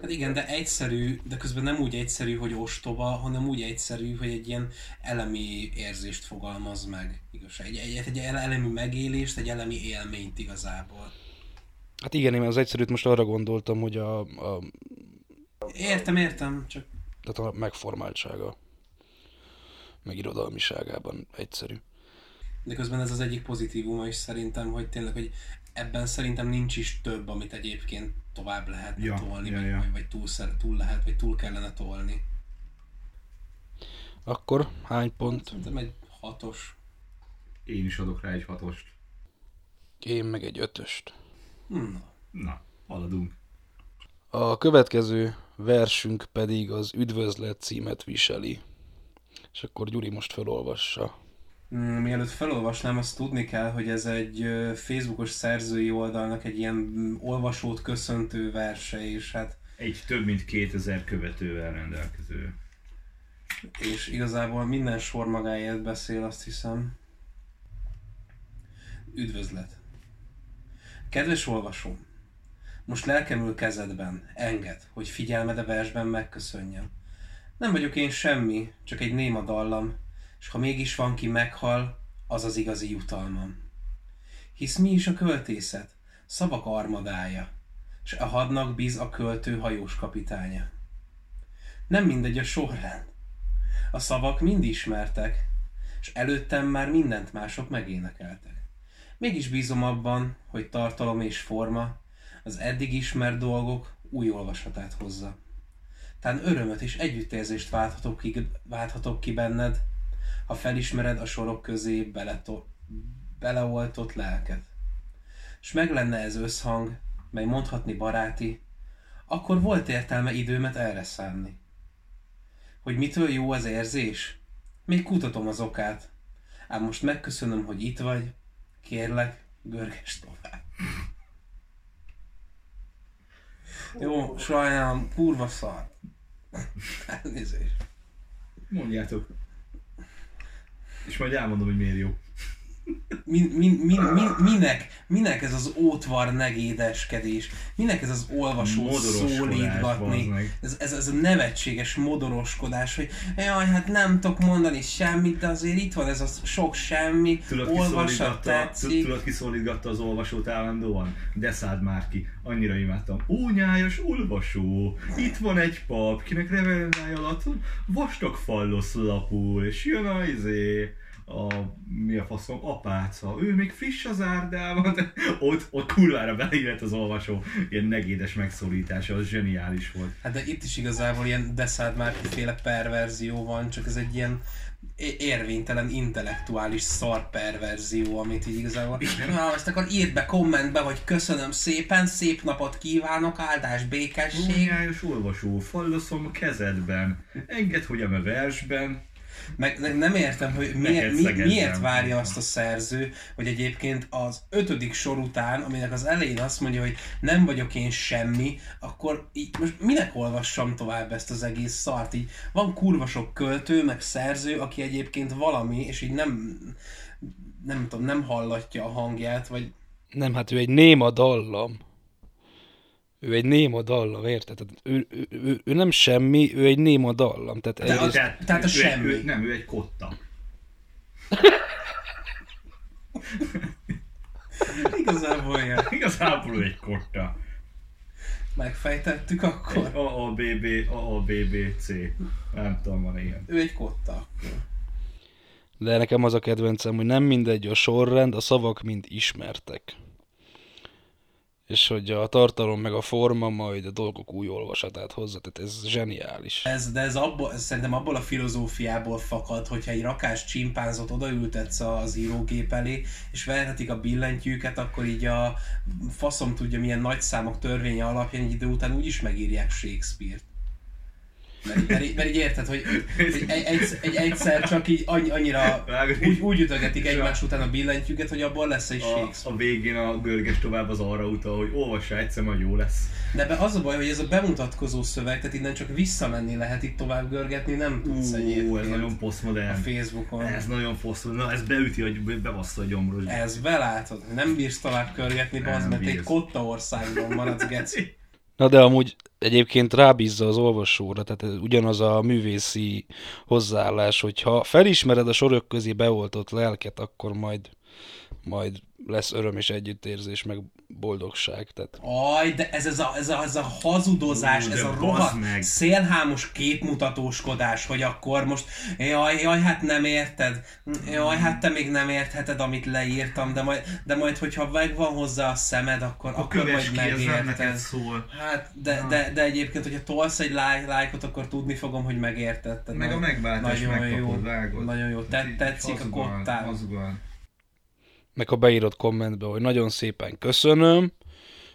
Hát igen, de egyszerű, de közben nem úgy egyszerű, hogy ostoba, hanem úgy egyszerű, hogy egy ilyen elemi érzést fogalmaz meg. Igazság. Egy, egy, egy elemi megélést, egy elemi élményt igazából. Hát igen, én az egyszerűt most arra gondoltam, hogy a, a, Értem, értem, csak tehát a megformáltsága, meg irodalmiságában egyszerű. de közben ez az egyik pozitívuma is szerintem, hogy tényleg, hogy ebben szerintem nincs is több, amit egyébként tovább lehetne Ja, tolni, ja, vagy, ja. vagy, vagy túl, szer- túl lehet, vagy túl kellene tolni. Akkor hány pont? Szerintem egy hatos. Én is adok rá egy hatost. Én meg egy ötöst. Hmm. Na, haladunk. A következő versünk pedig az Üdvözlet címet viseli. És akkor Gyuri most felolvassa. Mm, Mielőtt felolvasnám, azt tudni kell, hogy ez egy Facebookos szerzői oldalnak egy ilyen mm, olvasót köszöntő verse, és hát Egy több mint 2000 követővel rendelkező. és igazából minden sor magáért beszél, azt hiszem. Üdvözlet! Kedves olvasóm! Most lelkem ül kezedben, enged, hogy figyelmed a versben megköszönjem. Nem vagyok én semmi, csak egy néma dallam, és ha mégis van, ki meghal, az az igazi jutalmam. Hisz mi is a költészet? Szavak armadája, s a hadnak bíz a költő hajós kapitánya. Nem mindegy a sorrend. A szavak mind ismertek, és előttem már mindent mások megénekeltek. Mégis bízom abban, hogy tartalom és forma az eddig ismert dolgok új olvasatát hozza. Tán örömöt és együttérzést válthatok ki, válthatok ki benned, ha felismered a sorok közé beleto- beleoltott lelket. S meg lenne ez összhang, mely mondhatni baráti, akkor volt értelme időmet erre szánni. Hogy mitől jó az érzés? Még kutatom az okát. Ám most megköszönöm, hogy itt vagy. Kérlek, görges tovább. Jó, sajnálom, kurva szar. [LAUGHS] Elnézést. Mondjátok. És majd elmondom, hogy miért jó. Min, min, min, min, minek, minek ez az ótvar negédeskedés? Minek ez az olvasó szólítgatni? Ez, ez, ez a nevetséges modoroskodás, hogy jaj, hát nem tudok mondani semmit, de azért itt van ez a sok semmi, Tudod, olvasat tetszik. tudod, ki szólítgatta az olvasót állandóan? Deszád már ki. Annyira imádtam. Ó, nyájas olvasó! Itt van egy pap, kinek revelendája alatt vastag fallosz lapul, és jön a izé, a, mi a faszom, apáca, ő még friss az árdában, de ott, ott kurvára beleillett az olvasó, ilyen negédes megszólítása, az zseniális volt. Hát de itt is igazából ilyen Deszád Márki féle perverzió van, csak ez egy ilyen érvénytelen, intellektuális szar perverzió, amit így igazából... Na, azt akkor írd be kommentbe, hogy köszönöm szépen, szép napot kívánok, áldás, békesség. Ónyájas olvasó, falloszom a kezedben, engedd, hogy a versben, Meg ne- nem értem, hogy miért, mi, miért várja azt a szerző, hogy egyébként az ötödik sor után, aminek az elején azt mondja, hogy nem vagyok én semmi, akkor így most minek olvassam tovább ezt az egész szart? Így van kurva sok költő, meg szerző, aki egyébként valami, és így nem, nem tudom, nem hallatja a hangját, vagy Nem, hát ő egy néma dallam. Ő egy néma dallam, érted? Tehát ő, ő, ő, ő, nem semmi, ő egy néma dallam. Tehát De egyrészt, a- tehát a ő, semmi. Ő, nem, ő egy kotta. igazából ilyen. Igazából egy kotta. Megfejtettük akkor. Egy AABB, AABBC. Nem tudom, van ilyen. Ő egy kotta. de nekem az a kedvencem, hogy nem mindegy a sorrend, a szavak mind ismertek. És hogy a tartalom meg a forma majd a dolgok új olvasatát hozza, tehát ez zseniális. Ez, de ez, ez szerintem abból a filozófiából fakad, hogyha egy rakás csimpánzot odaültetsz az írógép elé, és verhetik a billentyűket, akkor így a faszom tudja milyen nagyszámok törvénye alapján egy idő után úgy is megírják Shakespeare-t. Mert, mert, így- mert így érted, hogy, hogy egy, egy, egy, egyszer csak így annyi- annyira úgy, úgy ütögetik egymás után a billentyűket, hogy abból lesz egy A, a végén a görges tovább az arra utal, hogy olvassa egyszer, majd jó lesz. De ebben az a baj, hogy ez a bemutatkozó szöveg, tehát innen csak visszamenni lehet, itt tovább görgetni, nem tudsz Ú, ez nagyon a posztmodern. Facebookon. Ez nagyon posztmodern. Na, ez beüti, hogy bebassza a gyomros. Ez belátod, nem bírsz tovább körgetni, bazd, mert egy kotta országban maradsz, geci. [LAUGHS] Na de amúgy egyébként rábízza az olvasóra, tehát ez ugyanaz a művészi hozzáállás, hogyha felismered a sorok közé beoltott lelket, akkor majd, majd lesz öröm és együttérzés, meg boldogság. Tehát Aj, de ez, ez, a, ez, a, ez a hazudozás, Ú, ez a rohadt meg. szélhámos képmutatóskodás, hogy akkor most jaj, jaj, hát nem érted, jaj, hát te még nem értheted, amit leírtam, de majd, de majd hogyha megvan hozzá a szemed, akkor, A akkor majd megérted. szól. Hát, de, de, de egyébként, hogyha tolsz egy láj, lájkot, akkor tudni fogom, hogy megértetted. Meg a megváltás nagyon megkapod, jó. vágod. Nagyon jó. Te, tetszik a hazugol, kottál. hazugol. Meg ha beírod kommentbe, hogy nagyon szépen köszönöm,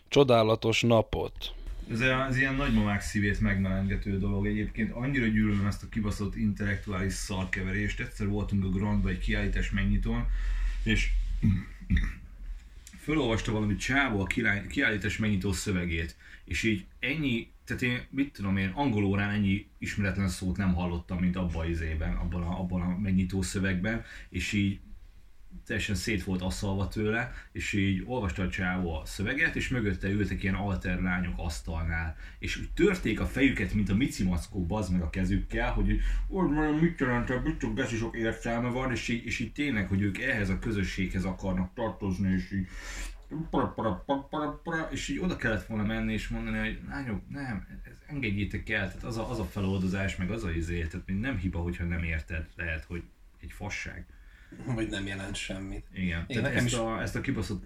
csodálatos napot. Ez az ilyen nagymamák szívét megmelengető dolog. Egyébként annyira gyűlölöm ezt a kibaszott intellektuális szarkeverést. Egyszer voltunk a Grandba egy kiállítás megnyitón, és fölolvasta valami csávó a kiállítás megnyitó szövegét, és így ennyi, tehát én, mit tudom én, angol órán ennyi ismeretlen szót nem hallottam, mint abban az izében, abban a, abban a megnyitó szövegben, és így teljesen szét volt asszalva tőle, és így olvasta a csávó a szöveget, és mögötte ültek ilyen alter lányok asztalnál, és úgy törték a fejüket, mint a mici mackók, bazd meg a kezükkel, hogy hogy vajon mit jelent, mit tudom, beszél sok értelme van, és így, és így tényleg, hogy ők ehhez a közösséghez akarnak tartozni, és így para, para, para, para, para, és így oda kellett volna menni és mondani, hogy lányok, nem, ez engedjétek el, tehát az a, az a feloldozás, meg az a izé, tehát nem hiba, hogyha nem érted, lehet, hogy egy fasság. [LAUGHS] Vagy nem jelent semmit. Igen, Igen, nekem ezt, is- a, ezt a kibaszott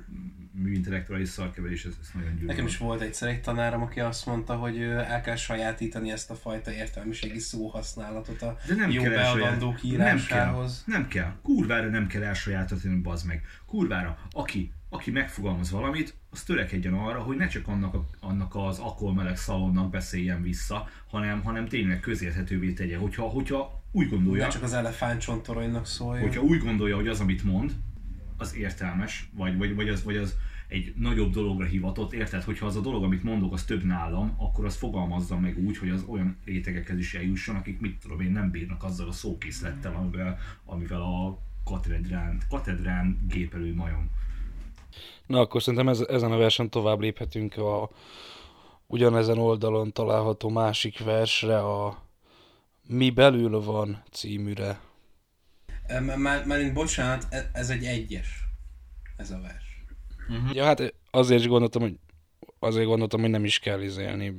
műintellektuális szarkeverés, ez, ez nagyon gyűlölöm. Nekem is volt egyszer egy tanárom, aki azt mondta, hogy el kell sajátítani ezt a fajta értelmiségi szóhasználatot a De nem jó kell beadandók elsaját- nem kell, írásához. nem kell. Kurvára nem kell elsajátítani, bazd meg. Kurvára, aki, aki megfogalmaz valamit, az törekedjen arra, hogy ne csak annak, a, annak az akkor meleg szalonnak beszéljen vissza, hanem, hanem tényleg közérthetővé tegye. Hogyha, hogyha úgy gondolja, Ne csak az elefántcsontoronynak szóljon. hogyha úgy gondolja, hogy az, amit mond, az értelmes, vagy, vagy, vagy, az, vagy az egy nagyobb dologra hivatott, érted? Hogyha az a dolog, amit mondok, az több nálam, akkor az fogalmazza meg úgy, hogy az olyan rétegekhez is eljusson, akik mit tudom én, nem bírnak azzal a szókészlettel, amivel, amivel a katedrán, katedrán gépelő majom. Na akkor szerintem ez, ezen a versen tovább léphetünk a ugyanezen oldalon található másik versre, a Mi belül van címűre. Már, már bocsánat, e- ez egy egyes. Ez a vers. Ja, hát azért is gondoltam, hogy azért gondoltam, hogy nem is kell izélni.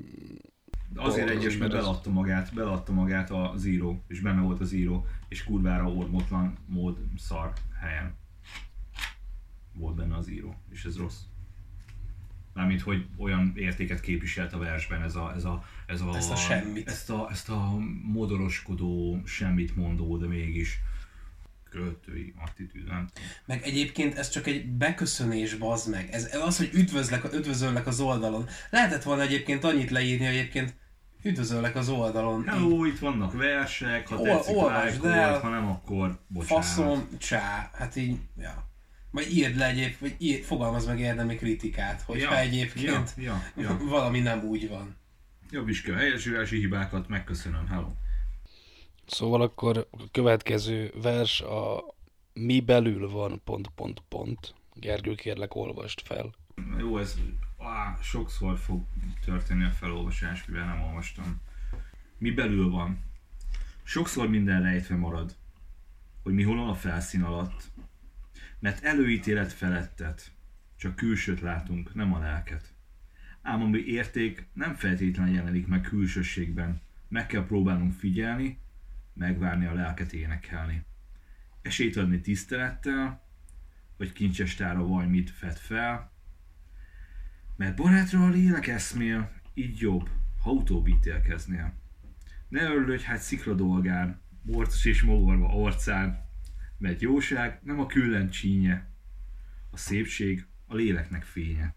Azért egyes, mert beladta magát, beladta magát a Zero, és benne volt a Zero, és kurvára ormotlan mód szar helyen volt benne a Zero, és ez rossz. Mármint, hogy olyan értéket képviselt a versben ez a, ez a, ez a, Ezt a semmit. Ezt a, ezt a modoroskodó, semmit mondó, de mégis költői attitűd, nem. Meg egyébként ez csak egy beköszönés, bazd meg. Ez az, hogy üdvözlek, üdvözöllek az oldalon. Lehetett volna egyébként annyit leírni, hogy egyébként üdvözöllek az oldalon. Hello, itt vannak versek, ha Ol- tetszik, olvasd lájkold, el. ha nem, akkor bocsánat. Faszom, csá, hát így, ja. Vagy írd le egyéb, vagy ír, fogalmazd meg érdemi kritikát, hogyha Ja, egyébként ja, ja, ja. [LAUGHS] valami nem úgy van. Jobb is kell. Helyesírási hibákat megköszönöm. Hello. Szóval akkor a következő vers a Mi belül van pont pont pont. Gergő, kérlek, olvast fel. Jó, ez á, sokszor fog történni a felolvasás, mivel nem olvastam. Mi belül van? Sokszor minden rejtve marad, hogy mi hol a felszín alatt. Mert előítélet felettet, csak külsőt látunk, nem a lelket. Ám ami érték nem feltétlenül jelenik meg külsőségben. Meg kell próbálnunk figyelni, megvárni a lelket énekelni. Esélyt adni tisztelettel, vagy kincsestára vaj mit fed fel, mert barátra a lélek eszmél, így jobb, ha utóbb ítélkeznél. Ne örülődj hát szikra dolgán, morcos és mogorva orcán, mert jóság nem a küllen csínye, a szépség a léleknek fénye.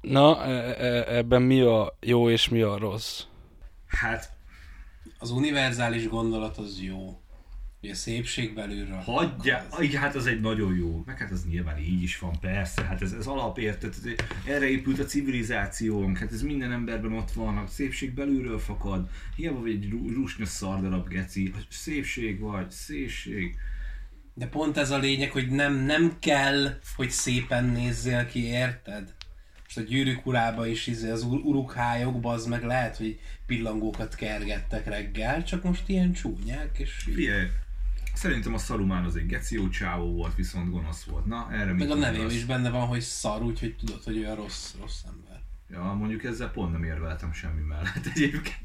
Na, e- e- ebben mi a jó és mi a rossz? Hát, Az univerzális gondolat az jó. A szépség belülről. hagyja, Az- igen, hát az egy nagyon jó, meg hát az nyilván így is van, persze, hát ez, ez alapértet, ez- erre épült a civilizációnk, hát ez minden emberben ott van, a szépség belülről fakad, hiába vagy egy rusnya szardarab geci, szépség vagy, szépség, De pont ez a lényeg, hogy nem, nem kell, hogy szépen nézzél ki, érted? Most a gyűrűk urába is izé, az ur- urukhályok, az meg lehet, hogy pillangókat kergettek reggel, csak most ilyen csúnyák, és. Figyelj, szerintem a Szarumán az egy geció csávó volt, viszont gonosz volt. Na, erre Meg a nevém is benne van, hogy szar, úgyhogy tudod, hogy olyan rossz, rossz ember. Ja, mondjuk ezzel pont nem érveltem semmi mellett egyébként.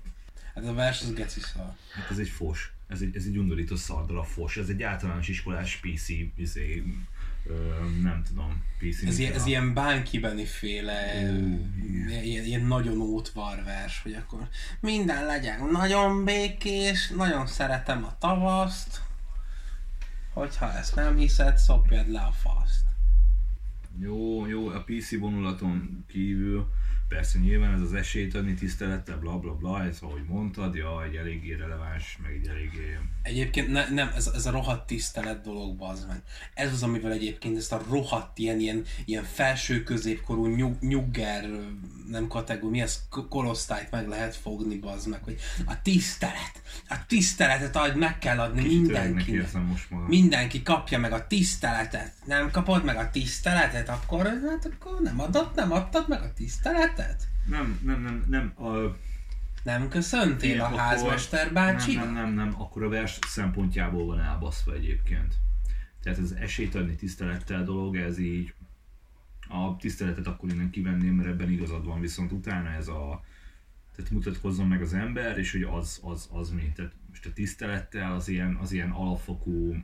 Hát a vers az geci szar. Hát ez egy fos. Ez egy, ez egy undorító szardal a fos. Ez egy általános iskolás PC, izé, ö, nem tudom, PC. Ez, ilyen, ez ilyen bánkibeni féle, Ó, ilyen, ilyen nagyon ótvar vers, hogy akkor minden legyen nagyon békés, nagyon szeretem a tavaszt. Hogyha ezt nem hiszed, szopjad le a faszt. Jó, jó, a PC vonulaton kívül persze nyilván ez az esélyt adni tisztelettel, bla bla bla, ez ahogy mondtad, ja, egy eléggé releváns, meg egy eléggé... Egyébként ne, nem, ez, ez a rohadt tisztelet dolog, az meg. Ez az, amivel egyébként ezt a rohadt ilyen, ilyen, ilyen felső középkorú nyug, nyugger, nem kategória, mi ez, K- korosztályt meg lehet fogni, bazd meg, hogy a tisztelet, a tiszteletet adj, meg kell adni Kicsit mindenkinek. most magam. Mindenki kapja meg a tiszteletet. Nem kapod meg a tiszteletet, akkor, hát akkor nem adod, nem adtad meg a tiszteletet? Nem, nem, nem, nem, a, Nem köszöntél Igen, a akkor- házmester bácsinak? Nem, nem, nem, nem, akkor a vers szempontjából van elbaszva egyébként. Tehát ez esélyt adni tisztelettel dolog, ez így a tiszteletet akkor innen kivenném, mert ebben igazad van, viszont utána ez a tehát mutatkozzon meg az ember, és hogy az, az, az mi. Tehát most a tisztelettel az ilyen, az ilyen alapfokú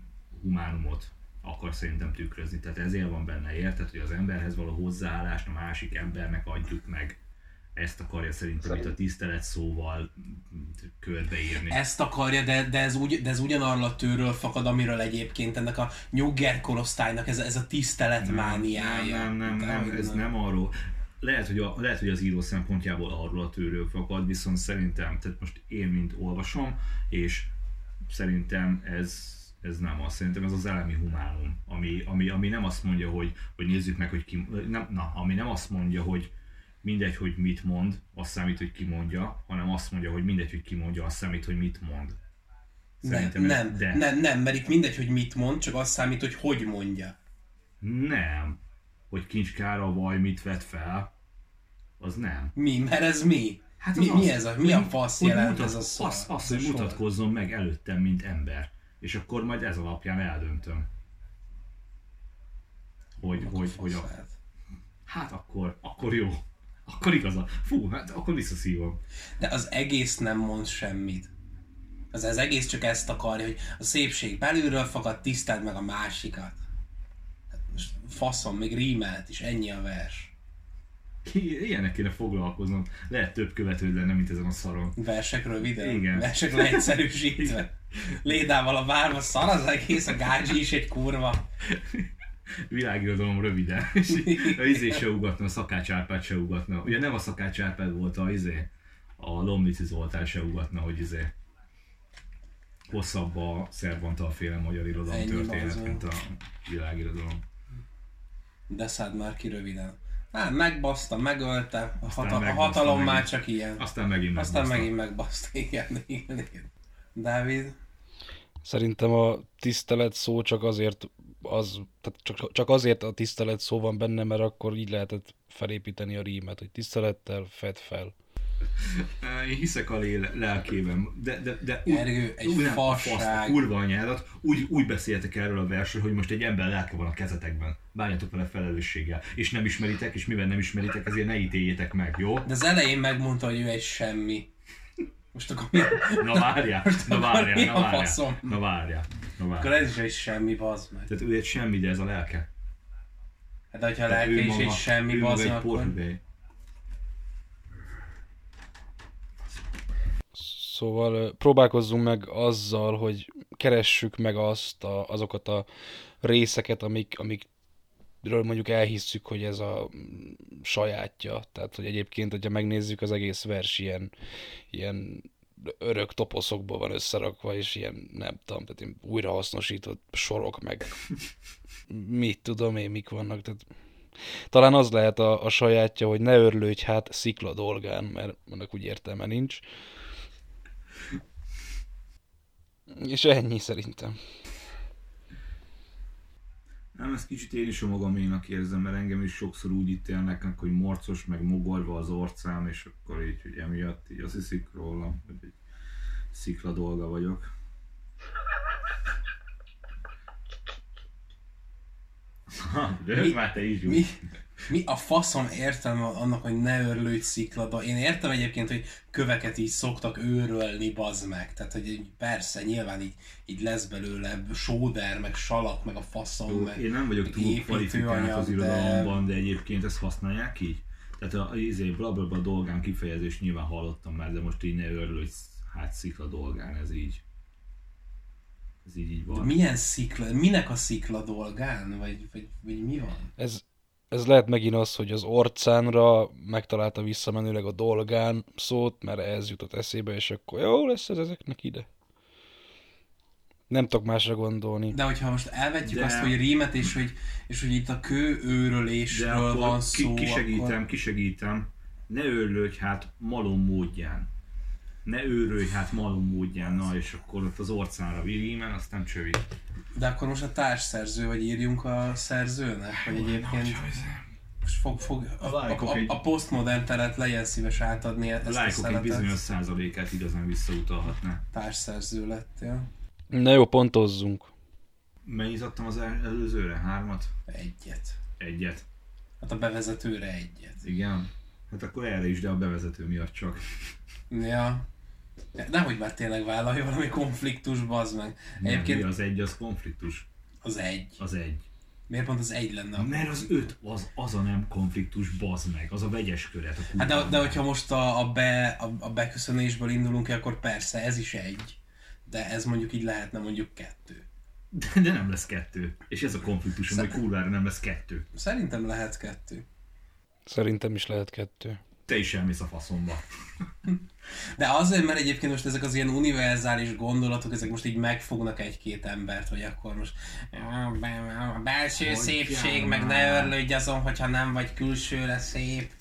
humánumot akar szerintem tükrözni. Tehát ezért van benne, érted, hogy az emberhez való hozzáállást a másik embernek adjuk meg. Ezt akarja szerintem itt a tisztelet szóval körbeírni. Ezt akarja, de, de, ez ugy, de ez ugyanarról a tőről fakad, amiről egyébként ennek a nyugger korosztálynak ez, a- ez a tisztelet mániája. Nem, nem, nem, nem, ez nem arról. Lehet hogy, a, lehet, hogy az író szempontjából arról a tőről fakad, viszont szerintem, tehát most én, mint olvasom, és szerintem ez, ez nem az. Szerintem ez az elemi humánum, ami, ami, ami nem azt mondja, hogy, hogy nézzük meg, hogy ki, nem, na, ami nem azt mondja, hogy mindegy, hogy mit mond, az számít, hogy ki mondja, hanem azt mondja, hogy mindegy, hogy ki mondja, az számít, hogy mit mond. Nem, Szerintem ez- nem, de. nem, nem, mert itt mindegy, hogy mit mond, csak az számít, hogy hogy mondja. Nem. Hogy kincskára vaj mit vet fel, az nem. Mi? Mert ez mi? Hát mi, az mi az, ez a, mi a fasz jelent mutat- ez a szó? Az, az, hogy mutatkozzon meg előttem, mint ember. És akkor majd ez alapján eldöntöm. Hogy, hogy, hogy a, hát akkor, akkor jó. Akkor igaza. Fú, hát akkor visszaszívom. De az egész nem mond semmit. Az, az egész csak ezt akarja, hogy a szépség belülről fakad, tiszteld meg a másikat. Hát most faszom, még rímelt is, ennyi a vers. Ilyenek kéne foglalkoznom. Lehet több követőd lenne, mint ezen a szaron. Versek röviden, Igen. versek leegyszerűsítve. [LAUGHS] Lédával a várva szar az egész, a gádzsi is egy kurva. Világirodalom röviden. [LAUGHS] A izé se ugatna, a Szakács Árpád se ugatna. Ugye nem a Szakács Árpád volt a izé, a Lomnici Zoltán se ugatna, hogy izé hosszabb a Szerbantal féle magyar irodalom Ennyi történet, mint a világirodalom. De szádd már ki röviden. Hát megbaszta, megölte, a, hata- a megbaszta hatalom megint. már csak ilyen. Aztán megint Aztán megbaszta. megint megbaszta, igen, igen, igen. Dávid, Szerintem a tisztelet szó csak azért az, tehát csak, csak azért a tisztelet szó van benne, mert akkor így lehetett felépíteni a rímet, hogy tisztelettel fed fel. [LAUGHS] Én hiszek a léle, lelkében, de, de, de úgy, Ergő, egy úgy nem, fasság. fasz, kurva anyádat, úgy, úgy beszéltek erről a versről, hogy most egy ember lelke van a kezetekben. Bánjatok vele felelősséggel. És nem ismeritek, és mivel nem ismeritek, ezért ne ítéljétek meg, jó? de az elején megmondta, hogy ő egy semmi. Most akkor mi, Na várjál, na akkor várjál, mi na várjál, faszom? na várjál, na akkor ez is egy semmi, bazd meg. Tehát ő egy semmi, de ez a lelke. Hát hogyha a lelke is egy semmi, bazd meg, akkor... Szóval próbálkozzunk meg azzal, hogy keressük meg azt a, azokat a részeket, amik, amikről mondjuk elhisszük, hogy ez a mm, sajátja. Tehát, hogy egyébként, hogyha megnézzük, az egész vers ilyen, ilyen örök toposzokból van összerakva, és ilyen, nem tudom, tehát ilyen újrahasznosított sorok, meg [LAUGHS] mit tudom én, mik vannak. Tehát talán az lehet a, a sajátja, hogy ne örlődj hát szikla dolgán, mert annak úgy értelme nincs. És ennyi szerintem. Nem, ezt kicsit én is a magaménak érzem, mert engem is sokszor úgy ítélnek, hogy morcos, meg mogorva az orcám, és akkor így, hogy emiatt így azt hiszik rólam, hogy egy szikla dolga vagyok. Ha, de Mi- már te is. Mi, mi a faszom értelme annak, hogy ne örlődj sziklada? Én értem egyébként, hogy köveket így szoktak őrölni, bazd meg. Tehát, hogy persze, nyilván így, így lesz belőle sóder, meg salak, meg a faszom, Jó, meg Én nem vagyok túl kvalifikált az építőanyag, de- irodalomban, de egyébként ezt használják így? Tehát a, a izé, blablabla dolgán kifejezést nyilván hallottam már, de most így ne örülj, hát szikla dolgán, ez így. Ez így, így van. Milyen szikla, minek a szikla dolgán? Vagy, vagy, vagy mi van? Ez, ez lehet megint az, hogy az orcánra megtalálta visszamenőleg a dolgán szót, mert ez jutott eszébe, és akkor jó lesz ez ezeknek ide. Nem tudok másra gondolni. De hogyha most elvetjük De- azt, hogy rímet, és hogy, és hogy itt a kő őrölésről van ki, szó, kisegítem, akkor... kisegítem. Ne őrlődj hát malom módján. Ne őrölj hát malom módján, na és akkor ott az orcára virímen, aztán csövi. De akkor most a társszerző, vagy írjunk a szerzőnek, vagy egyébként most fog, fog a, A a, a, egy- a postmodern teret legyen szíves átadni A ezt a lájkok egy szeletet. bizonyos százalékát igazán visszautalhatná. Társszerző lettél. Na jó, pontozzunk. Mennyit adtam az el- előzőre? Hármat? Egyet. Egyet. Hát a bevezetőre egyet. Igen. Hát akkor erre is, de a bevezető miatt csak. Ja. Nehogy már tényleg vállalj valami konfliktus, bazd meg. Nem, Egyébként mi az egy, az konfliktus. az egy. Az egy. Miért pont az egy lenne? akkor? Mert az öt, az, az a nem konfliktus, bazd meg. Az a vegyes köret. A Hát de, de hogyha most a, a, be, a, a beköszönésből indulunk ki, akkor persze ez is egy. De ez mondjuk így lehetne mondjuk kettő. De, de nem lesz kettő. És ez a konfliktusom, hogy kurvára nem lesz kettő. Szerintem lehet kettő. Szerintem is lehet kettő. Te is elmész a faszomba. [LAUGHS] De azért, mert egyébként most ezek az ilyen univerzális gondolatok, ezek most így megfognak egy-két embert, hogy akkor most "Ah, be- a belső Hogy szépség, meg ne örlődj azon, hogyha nem vagy külsőre szép.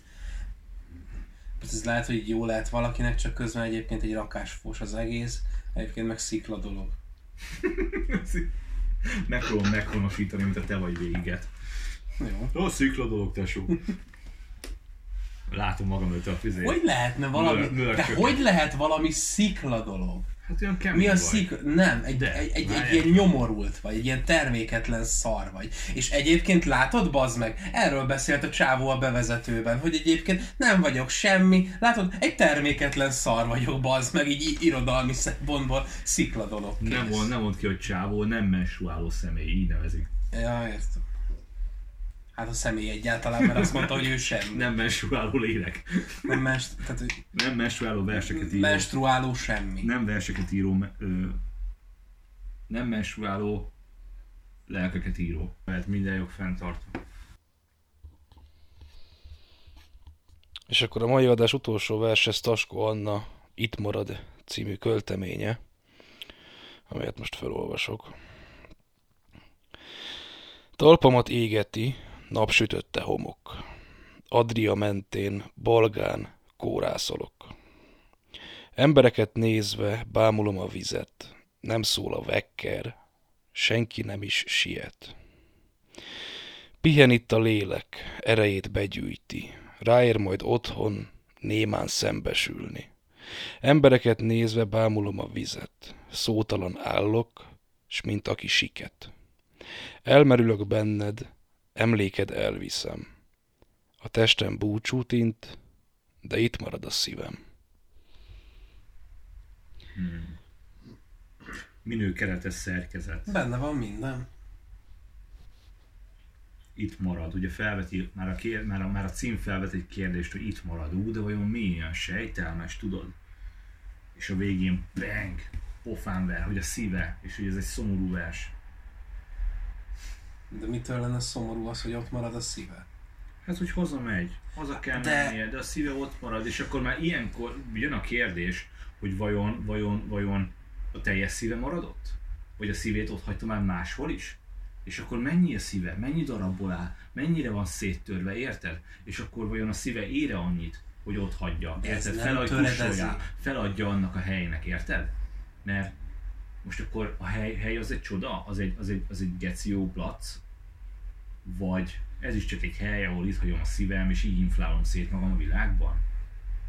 Hát Ez lehet, hogy jó lehet valakinek, csak közben egyébként egy rakásfos az egész, egyébként meg szikla dolog. [LAUGHS] Megpróbálom meghonosítani, mint a te vagy véget. Jó. Ó, szikla dolog, tesó. Látom magam előtt a fizét. Hogy lehetne valami, Mör- de hogy lehet valami szikla dolog? Hát olyan kemény Mi a szikla? Nem, egy, De, egy, egy, egy ilyen nyomorult vagy, egy ilyen terméketlen szar vagy. És egyébként látod, bazd meg, erről beszélt a csávó a bevezetőben, hogy egyébként nem vagyok semmi, látod, egy terméketlen szar vagyok, bazd meg, így irodalmi szempontból szikla dolog. Kész. Nem mond, nem mond ki, hogy csávó, nem menstruáló személy, így nevezik. Ja, értem. Hát a személy egyáltalán, mert azt mondta, hogy ő semmi. Nem menstruáló lélek. Nem mest, tehát, hogy Nem menstruáló verseket író. menstruáló semmi. Nem verseket író, ö, nem menstruáló lelkeket író. Mert minden jog fenntartva. És akkor a mai adás utolsó vers, ez Taskó Anna Itt marad című költeménye, amelyet most felolvasok. Talpamat égeti, napsütötte homok. Adria mentén, balgán, kórászolok. Embereket nézve bámulom a vizet, nem szól a vekker, senki nem is siet. Pihen itt a lélek, erejét begyűjti, ráér majd otthon némán szembesülni. Embereket nézve bámulom a vizet, szótalan állok, s mint aki siket. Elmerülök benned, emléked elviszem. A testem búcsút int, de itt marad a szívem. Minő keretes szerkezet. Benne van minden. Itt marad. Ugye felveti, már a, kér, már a, már a cím felvet egy kérdést, hogy itt marad. Ú, de vajon mi ilyen sejtelmes, tudod? És a végén bang, pofán ver, hogy a szíve, és hogy ez egy szomorú vers. De mitől lenne szomorú az, hogy ott marad a szíve? Hát, hogy hazamegy, haza kell De- mennie, de a szíve ott marad, és akkor már ilyenkor jön a kérdés, hogy vajon, vajon, vajon a teljes szíve maradott? Vagy a szívét ott hagyta már máshol is? És akkor mennyi a szíve, mennyi darabból áll, mennyire van széttörve, érted? És akkor vajon a szíve ére annyit, hogy ott hagyja, De érted? nem Feladj, töredezi. kussoljá, feladja annak a helynek, érted? Mert most akkor a hely, hely az egy csoda, az egy, az egy, az egy geció plac, vagy ez is csak egy hely, ahol itt hagyom a szívem, és így inflálom szét magam a világban.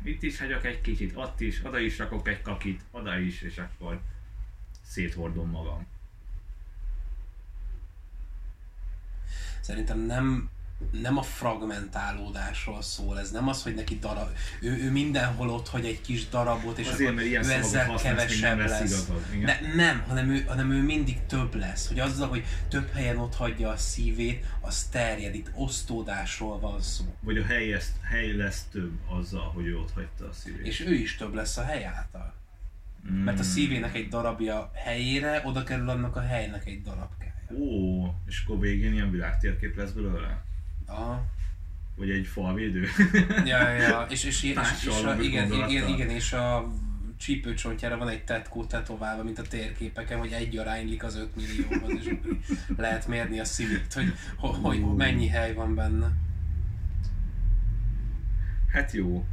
Itt is hagyok egy kicsit, ott is, oda is rakok egy kakit, oda is, és akkor széthordom magam. Szerintem nem, nem a fragmentálódásról szól, ez nem az, hogy neki darab, ő, ő mindenhol ott hagy egy kis darabot, és Azért, akkor ő ezzel kevesebb lesz lesz. igazad. De nem, hanem ő, hanem ő mindig több lesz, hogy azzal, hogy több helyen ott hagyja a szívét, az terjed, itt osztódásról van szó. Vagy a hely, ezt, hely lesz több azzal, hogy ő ott hagyta a szívét. És ő is több lesz a hely által. Mert a szívének egy darabja helyére, oda kerül annak a helynek egy darabkája. Ó, és akkor végén ilyen világtérkép lesz belőle? Aha. Vagy egy falvédő? [LAUGHS] Ja, ja. És, és, és, és, és a, igen, igen, igen, és a csípőcsontjára van egy tetkó tetoválva, mint a térképeken, hogy egy aránylik az 5 millióhoz, és [LAUGHS] lehet mérni a szívét, hogy, hogy, hogy mennyi hely van benne. Hát jó.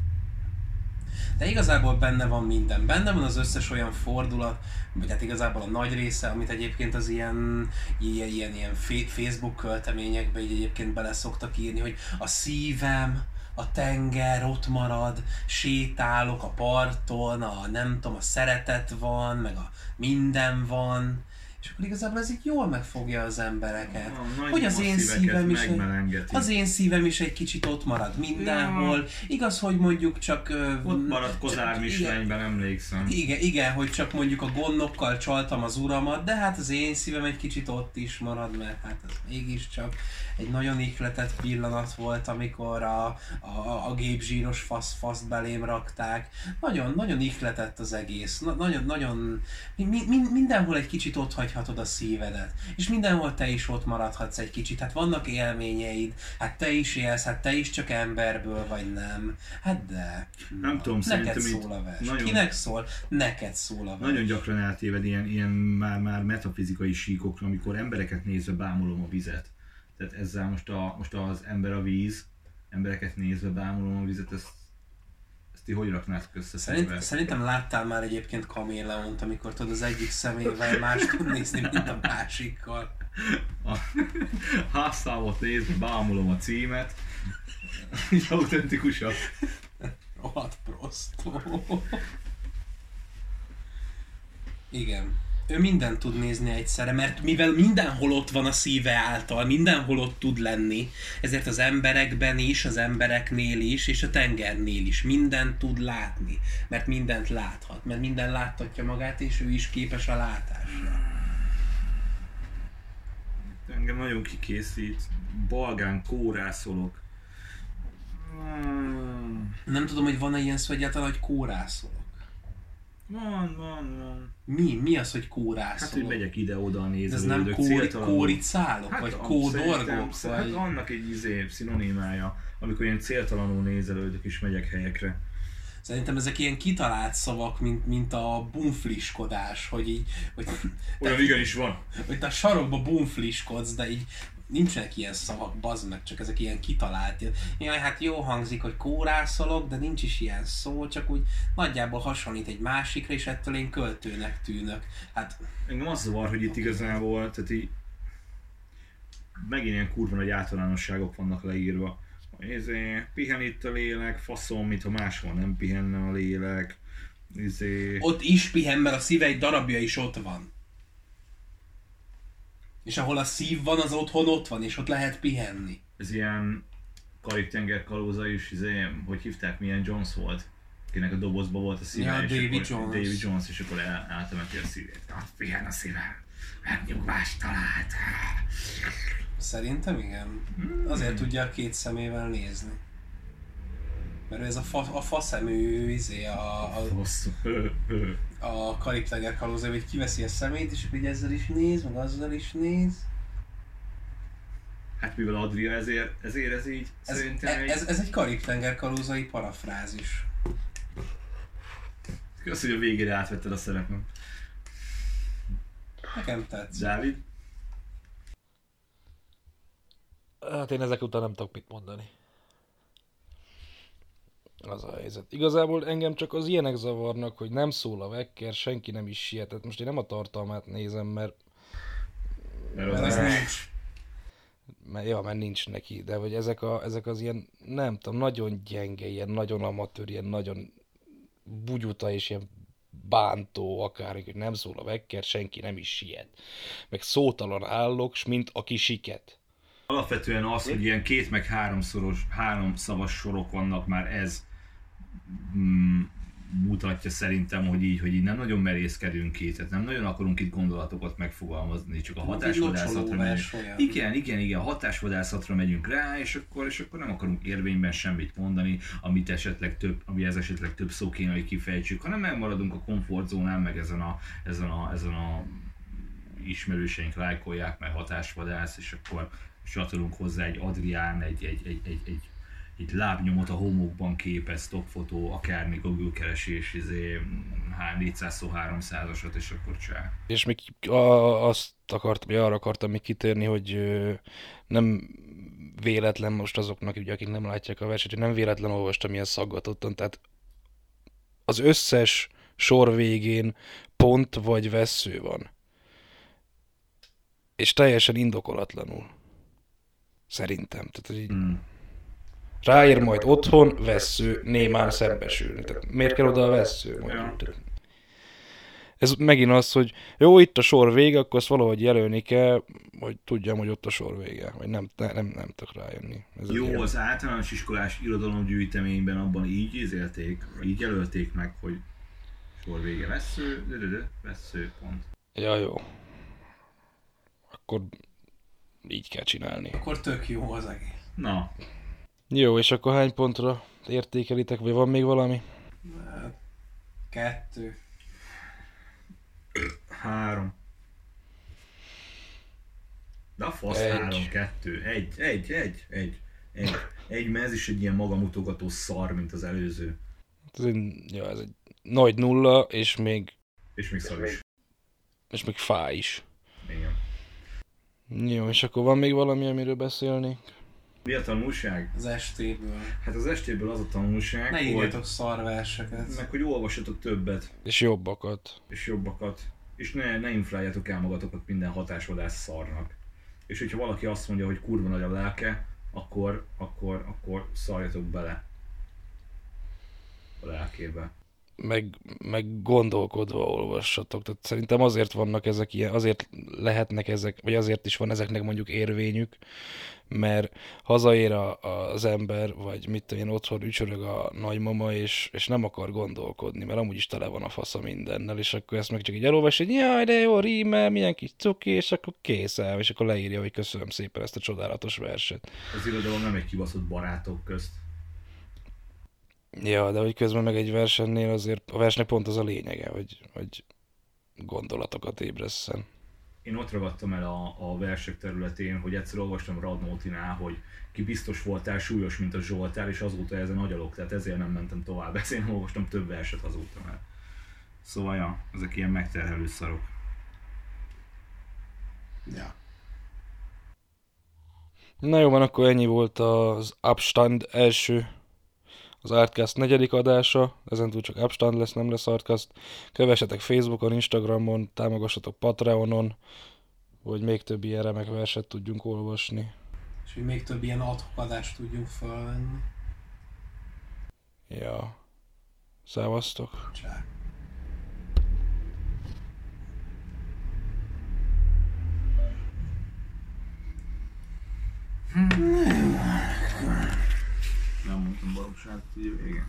De igazából benne van minden. Benne van az összes olyan fordulat, vagy hát igazából a nagy része, amit egyébként az ilyen, ilyen, ilyen, ilyen Facebook költeményekbe így egyébként bele szoktak írni, hogy a szívem, a tenger ott marad, sétálok a parton, a nem tudom, a szeretet van, meg a minden van, és akkor igazából ez így jól megfogja az embereket. A nagy hogy az én szívem is egy, az én szívem is egy kicsit ott marad mindenhol. Igaz, hogy mondjuk csak... Ott maradt csak- Kozár Mislányben, emlékszem. igen, igen, hogy csak mondjuk a gondokkal csaltam az uramat, de hát az én szívem egy kicsit ott is marad, mert hát ez mégiscsak egy nagyon ihletett pillanat volt, amikor a, a, a gépzsíros fasz, faszt belém rakták. Nagyon, nagyon ihletett az egész. Na, nagyon, nagyon, mi, mi, mindenhol egy kicsit ott hagyhatod a szívedet. És mindenhol te is ott maradhatsz egy kicsit. Hát vannak élményeid, hát te is élsz, hát te is csak emberből vagy nem. Hát de. Nem tudom, Neked szól a vers. nagyon- Kinek szól? Neked szól a vers. Nagyon gyakran eltéved ilyen, ilyen már, már metafizikai síkokra, amikor embereket nézve bámulom a vizet. Tehát ezzel most, a, most az ember a víz, embereket nézve bámulom a vizet, ezt ti hogy raknátok össze Szerint, szerintem láttál már egyébként kaméleont, amikor tudod az egyik szemével más tud nézni, mint a másikkal. A házszámot nézve bámulom a címet. Autentikusabb. Rohadt prostó. Igen. Ő mindent tud nézni egyszerre, mert mivel mindenhol ott van a szíve által, mindenhol ott tud lenni, ezért az emberekben is, az embereknél is, és a tengernél is mindent tud látni, mert mindent láthat, mert minden láttatja magát, és ő is képes a látásra. Engem nagyon kikészít. Balgán kórászolok. Nem tudom, hogy van-e ilyen szó egyáltalán, hogy kórászolok. Van, van, van. Mi? Mi az, hogy Hát, kórászolok? hogy megyek ide-oda De ez nem kóri, céltalanul. kóricálok? Hát, vagy kódorgok? szerintem- Hát Vagy... annak egy izé, szinonimája, amikor ilyen céltalanul nézelődök és megyek helyekre. Szerintem ezek ilyen kitalált szavak, mint, mint a bumfliskodás, hogy így, hogy, Olyan igenis van. hogy te a sarokba bumfliskodsz, de így nincsenek ilyen szavak, bazd meg, csak ezek ilyen kitalált. Jaj, hát jó hangzik, hogy kórászolok, de nincs is ilyen szó, csak úgy nagyjából hasonlít egy másikra, és ettől én költőnek tűnök. Hát Engem az zavar, hogy itt igazából, tehát így megint ilyen kurva nagy általánosságok vannak leírva. Izé, pihen itt a lélek, faszom, mintha máshol nem pihenne a lélek. Izé, ott is pihen, mert a szíve egy darabja is ott van. És ahol a szív van, az otthon ott van, és ott lehet pihenni. ez ilyen Karib-tenger kalóza is, izé, hogy hívták, milyen Jones volt? Akinek a dobozba volt a szíve, Ja, és Davy akkor, Jones. Davy Jones, és akkor el, eltemeti a szívét. Ah, pihen a szívem, megnyugvást talált. Szerintem igen. Azért tudja a két szemével nézni. Mert ez a, fa, a faszemű, izé, a, a. A karib-tenger kalózai, hogy kiveszi a szemét, és akkor így ezzel is néz, meg azzal is néz. Hát mivel Adria ezért, ezért ez így Ez, szerintem egy... ez, ez egy karib-tenger kalózai parafrázis. Kösz, hogy a végére átvetted a szerepem. Nekem tetsz. Dávid? Hát én ezek után nem tudok mit mondani. Az a helyzet. Igazából engem csak az ilyenek zavarnak, hogy nem szól a vekker, senki nem is sietett. Most én nem a tartalmát nézem, mert, Mert Mert az az nincs. mert, ja, mert nincs neki, de hogy ezek, a, ezek az ilyen, nem tudom, nagyon gyenge, ilyen nagyon amatőr, ilyen nagyon bugyuta és ilyen bántó akár, hogy nem szól a vekker, senki nem is siet. Meg szótalan állok, s mint aki siket. Alapvetően az, hogy ilyen két meg háromszoros, három szavas sorok vannak már ez mm, mutatja szerintem, hogy így, hogy így nem nagyon merészkedünk ki, tehát nem nagyon akarunk itt gondolatokat megfogalmazni, csak a hatásvadászatra megyünk. Igen, igen, igen, a hatásvadászatra megyünk rá, és akkor, és akkor nem akarunk érvényben semmit mondani, amit esetleg több, ami ez esetleg több szó kéne, hogy kifejtsük, hanem megmaradunk a komfortzónán, meg ezen a, ezen a, ezen a ismerőseink lájkolják, meg hatásvadász, és akkor csatolunk hozzá egy Adrián, egy, egy, egy, egy, egy itt lábnyomot a homokban képez, stockfotó, akármi Google keresés, izé, 400 300-asat, és akkor csá. És még a, azt akartam, arra akartam még kitérni, hogy nem véletlen most azoknak, ugye, akik nem látják a verset, hogy nem véletlen olvastam ilyen szaggatottan, tehát az összes sor végén pont vagy vesző van. És teljesen indokolatlanul. Szerintem. Tehát, hogy így, Mm. Ráér majd otthon, vesző, némán szembesülni. Tehát miért kell oda a vesző? Ja. Mondjuk. Tehát Ez megint az, hogy jó, itt a sor vége, akkor azt valahogy jelölni kell, hogy tudjam, hogy ott a sor vége. Vagy nem, ne, nem, nem tudok rájönni. Ez Jó, ilyen- az általános iskolás irodalomgyűjteményben abban így izélték, így jelölték meg, hogy sor vége vesző, de, de, de, vesző, pont. Ja, jó. Akkor így kell csinálni. Akkor tök jó az egész. Na, Jó, és akkor hány pontra értékelitek, vagy van még valami? Hát, Kettő. három. De a fasz Egy. három, kettő, egy, egy, egy, egy, egy, egy, mert ez is egy ilyen magamutogató szar, mint az előző. Ez egy, ja, ez egy nagy nulla, és még, És még szar is. és még fáj is. Igen. Jó, és akkor van még valami, amiről beszélni? Mi a tanulság? Az estéből. Hát az estéből az a tanulság, Ne hogy, írjatok szarverseket. meg hogy olvassatok többet, És jobbakat. és jobbakat, és ne, ne infláljátok el magatokat minden hatásvadász szarnak. És hogyha valaki azt mondja, hogy kurva nagy a lelke, akkor, akkor, akkor szarjatok bele a lelkébe. meg, meg gondolkodva olvassatok. Tehát szerintem azért vannak ezek ilyen, azért lehetnek ezek, vagy azért is van ezeknek mondjuk érvényük, mert hazaér a, az ember, vagy mit tudom én, otthon ücsörög a nagymama, és, és nem akar gondolkodni, mert amúgy is tele van a fasza mindennel, és akkor ezt meg csak így elolvas, hogy jaj, de jó, rímel, milyen kis cuki, és akkor kész el, és akkor leírja, hogy köszönöm szépen ezt a csodálatos verset. Az irodalom nem egy kibaszott barátok közt. Ja, de hogy közben meg egy versennél azért a versnek pont az a lényege, hogy, hogy gondolatokat ébresszen. Én ott ragadtam el a, a versek területén, hogy egyszer olvastam Radnótinál, hogy ki biztos voltál súlyos, mint a Zsoltár, és azóta ezen agyalok, tehát ezért nem mentem tovább. Ezért nem olvastam több verset azóta már. Szóval, ja, ezek ilyen megterhelő szarok. Ja. Na jó, van, akkor ennyi volt az Abstand első, az Artcast negyedik adása, ezentúl csak Abstand lesz, nem lesz Artcast. Kövessetek Facebookon, Instagramon, támogassatok Patreonon, hogy még több ilyen remek verset tudjunk olvasni. És hogy még több ilyen adhok adást tudjunk felvenni. Ja. Szevasztok! Csá. Nem mondtam baromságot, ugye vége.